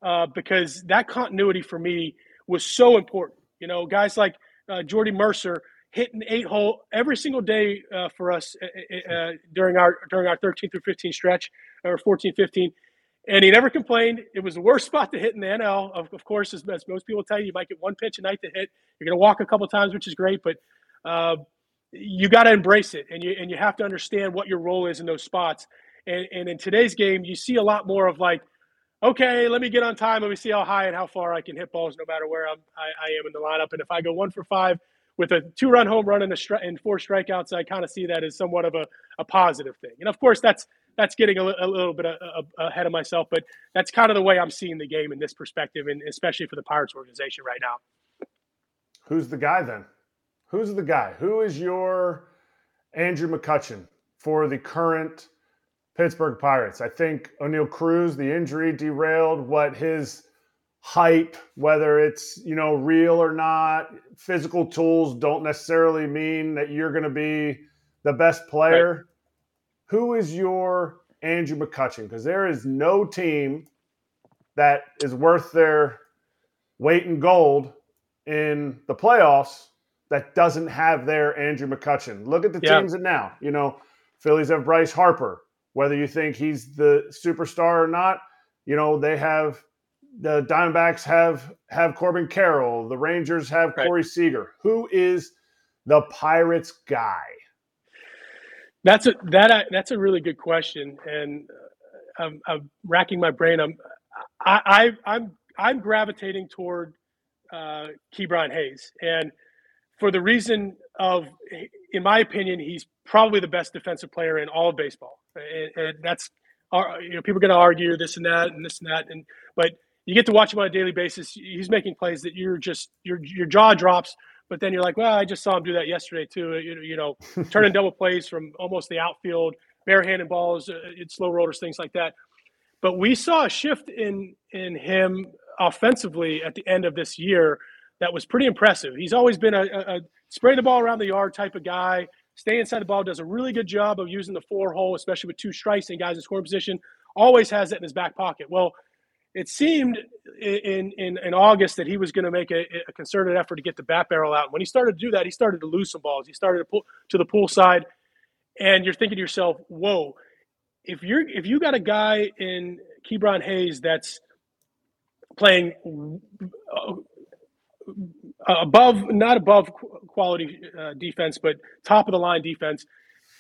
uh, because that continuity for me was so important. You know, guys like uh, Jordy Mercer hitting eight hole every single day uh, for us uh, uh, during our during our 13 through 15 stretch or 14 15 and he never complained. It was the worst <laughs> spot to hit in the nl of, of course as, as most people tell you you might get one pitch a night to hit. You're going to walk a couple times which is great but you got to embrace it and you and you have to understand what your role is in those spots. And, and in today's game you see a lot more of like okay let me get on time let me see how high and how far i can hit balls no matter where I'm, I, I am in the lineup and if i go one for five with a two run home run and, a stri- and four strikeouts, I kind of see that as somewhat of a, a positive thing. And of course, that's that's getting a, a little bit a, a, ahead of myself, but that's kind of the way I'm seeing the game in this perspective, and especially for the Pirates organization right now.
Who's the guy then? Who's the guy? Who is your Andrew McCutchen for the current Pittsburgh Pirates? I think Oneil Cruz, the injury derailed what his hype, whether it's you know real or not. Physical tools don't necessarily mean that you're going to be the best player. Right. Who is your Andrew McCutchen? Because there is no team that is worth their weight in gold in the playoffs that doesn't have their Andrew McCutchen. Look at the teams that now. You know, Phillies have Bryce Harper. Whether you think he's the superstar or not, you know they have the Diamondbacks have have Corbin Carroll. The Rangers have right. Corey Seager. Who is the Pirates guy?
That's a that that's a really good question, and uh, I'm, I'm racking my brain. I'm I, I I'm I'm gravitating toward uh, Ke'Bryan Hayes, and for the reason of, in my opinion, he's probably the best defensive player in all of baseball, and, and that's you know people are going to argue this and that and this and that, and but you get to watch him on a daily basis. He's making plays that you're just your your jaw drops, but then you're like, well, I just saw him do that yesterday too. You, you know, <laughs> turning double plays from almost the outfield, barehanded balls, uh, slow rollers, things like that. But we saw a shift in in him offensively at the end of this year that was pretty impressive. He's always been a, a, spray the ball around the yard type of guy, stay inside the ball, does a really good job of using the four hole, especially with two strikes and guys in scoring position. Always has that in his back pocket. Well, it seemed in in, in August that he was going to make a, a, concerted effort to get the bat barrel out. When he started to do that, he started to lose some balls. He started to pull to the pool side, and you're thinking to yourself, "Whoa! If you're if you got a guy in Ke'Bryan Hayes that's playing uh, above, not above quality uh, defense, but top of the line defense,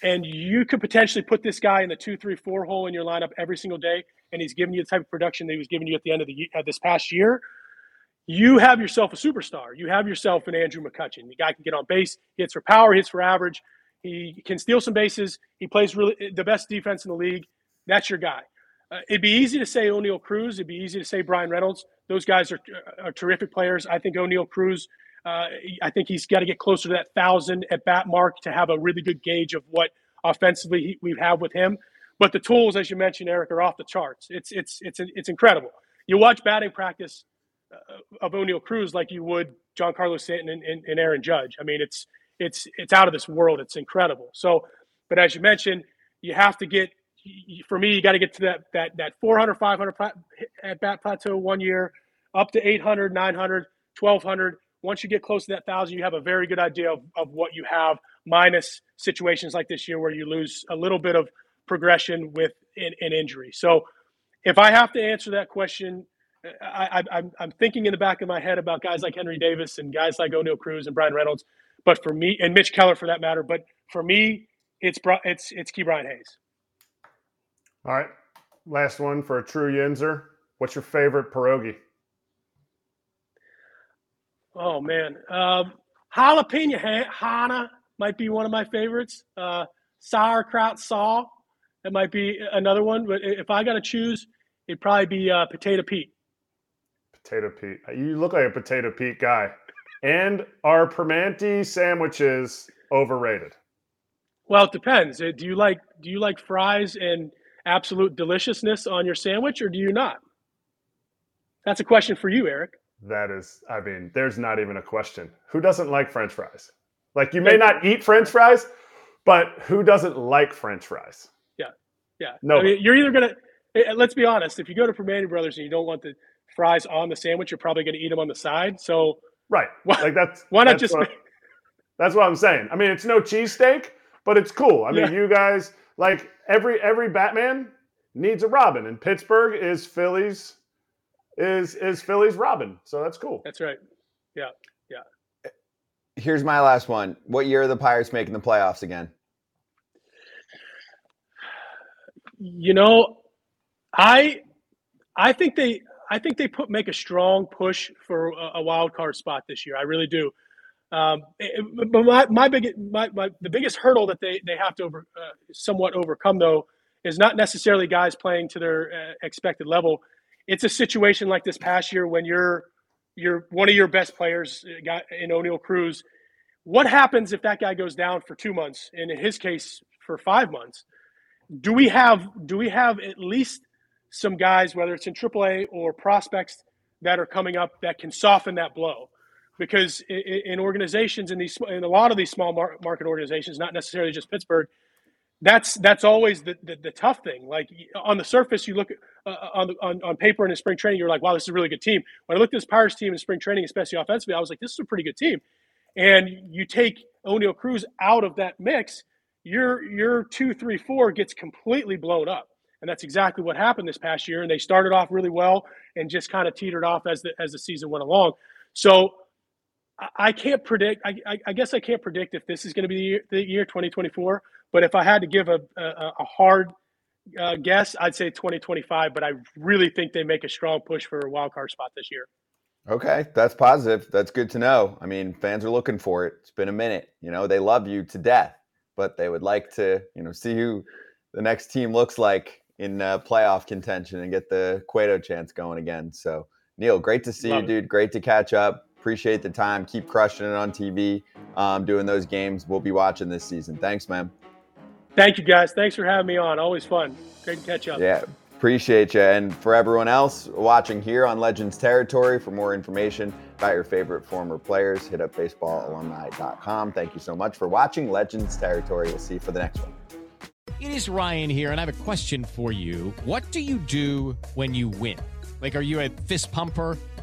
and you could potentially put this guy in the two, three, four hole in your lineup every single day, and he's giving you the type of production that he was giving you at the end of the uh, this past year. You have yourself a superstar. You have yourself an Andrew McCutchen. The guy can get on base, hits for power, hits for average. He can steal some bases. He plays really the best defense in the league. That's your guy. Uh, it'd be easy to say Oneil Cruz. It'd be easy to say Bryan Reynolds. Those guys are, are terrific players. I think Oneil Cruz. Uh, I think he's got to get closer to that thousand at bat mark to have a really good gauge of what offensively we have with him. But the tools, as you mentioned, Erik, are off the charts. It's it's it's it's incredible. You watch batting practice uh, of Oneil Cruz like you would Giancarlo Stanton and, and, and Aaron Judge. I mean, it's it's it's out of this world. It's incredible. So, but as you mentioned, you have to get for me, you got to get to that that that 400, 500 at bat plateau one year, up to 800, 900, 1200. Once you get close to that thousand, you have a very good idea of, of what you have, minus situations like this year where you lose a little bit of progression with an, an injury. So, if I have to answer that question, I, am I'm thinking in the back of my head about guys like Henry Davis and guys like Oneil Cruz and Bryan Reynolds, but for me and Mitch Keller for that matter. But for me, it's it's it's Ke'Bryan Hayes.
All right. Last one for a true Yinzer. What's your favorite pierogi?
Oh man, um, jalapeno Hannah might be one of my favorites. Uh, sauerkraut Saul that might be another one. But if I got to choose, it'd probably be uh, potato Pete.
Potato Pete. You look like a potato Pete guy. and are Primanti sandwiches overrated?
Well, it depends. Uh, do you like do you like fries and absolute deliciousness on your sandwich or do you not? That's a question for you, Erik.
That is, I mean, there's not even a question. Who doesn't like French fries? Like, you may not eat French fries, but who doesn't like French fries?
Yeah, yeah.
No,
I mean, you're either gonna. Eh, eh, let's be honest. If you go to Primanti Brothers and you don't want the fries on the sandwich, you're probably going to eat them on the side. So,
right, <laughs> why, like that's
why not
that's
just?
What, <laughs> that's what I'm saying. I mean, it's no cheesesteak, but it's cool. I mean, yeah. you guys like every every Batman needs a Robin, and Pittsburgh is Philly's is is Philly's Robin. So that's cool.
That's right. Yeah, yeah.
Here's my last one. What year are the Pirates making the playoffs again?
You know, I I think they I think they put make a strong push for a, a wild card spot this year. I really do. Um, but my, my big my, my the biggest hurdle that they they have to over uh, somewhat overcome though is not necessarily guys playing to their uh, expected level. It's a situation like this past year when you're you're one of your best players uh, got in Oneil Cruz. What happens if that guy goes down for two months, and in his case for five months? Do we have do we have at least some guys, whether it's in AAA or prospects, that are coming up that can soften that blow? Because in, organizations in these in a lot of these small market organizations, not necessarily just Pittsburgh, that's that's always the, the, the tough thing. Like on the surface, you look uh, on, the, on on paper and in spring training, you're like, wow, this is a really good team. When I looked at this Pirates team in spring training, especially offensively, I was like, this is a pretty good team. And you take Oneil Cruz out of that mix, your your two, three, four gets completely blown up. And that's exactly what happened this past year. And they started off really well and just kind of teetered off as the as the season went along. So I can't predict. I, I, I, guess I can't predict if this is going to be the year, the year 2024. But if I had to give a, a, a hard uh, guess, I'd say 2025. But I really think they make a strong push for a wild card spot this year.
Okay, that's positive. That's good to know. I mean, fans are looking for it. It's been a minute. You know, they love you to death, but they would like to, you know, see who the next team looks like in uh, playoff contention and get the Cueto chance going again. So, Neil, great to see love you, dude. Great to catch up. Appreciate the time. Keep crushing it on TV, um, doing those games. We'll be watching this season. Thanks, man.
Thank you, guys. Thanks for having me on. Always fun. Great to catch up.
Yeah, appreciate you. And for everyone else watching here on Legends Territory, for more information, about your favorite former players, hit up baseballalumni.com. Thank you so much for watching Legends Territory. We'll see you for the next one.
It is Ryan here, and I have a question for you. What do you do when you win? Like, are you a fist pumper?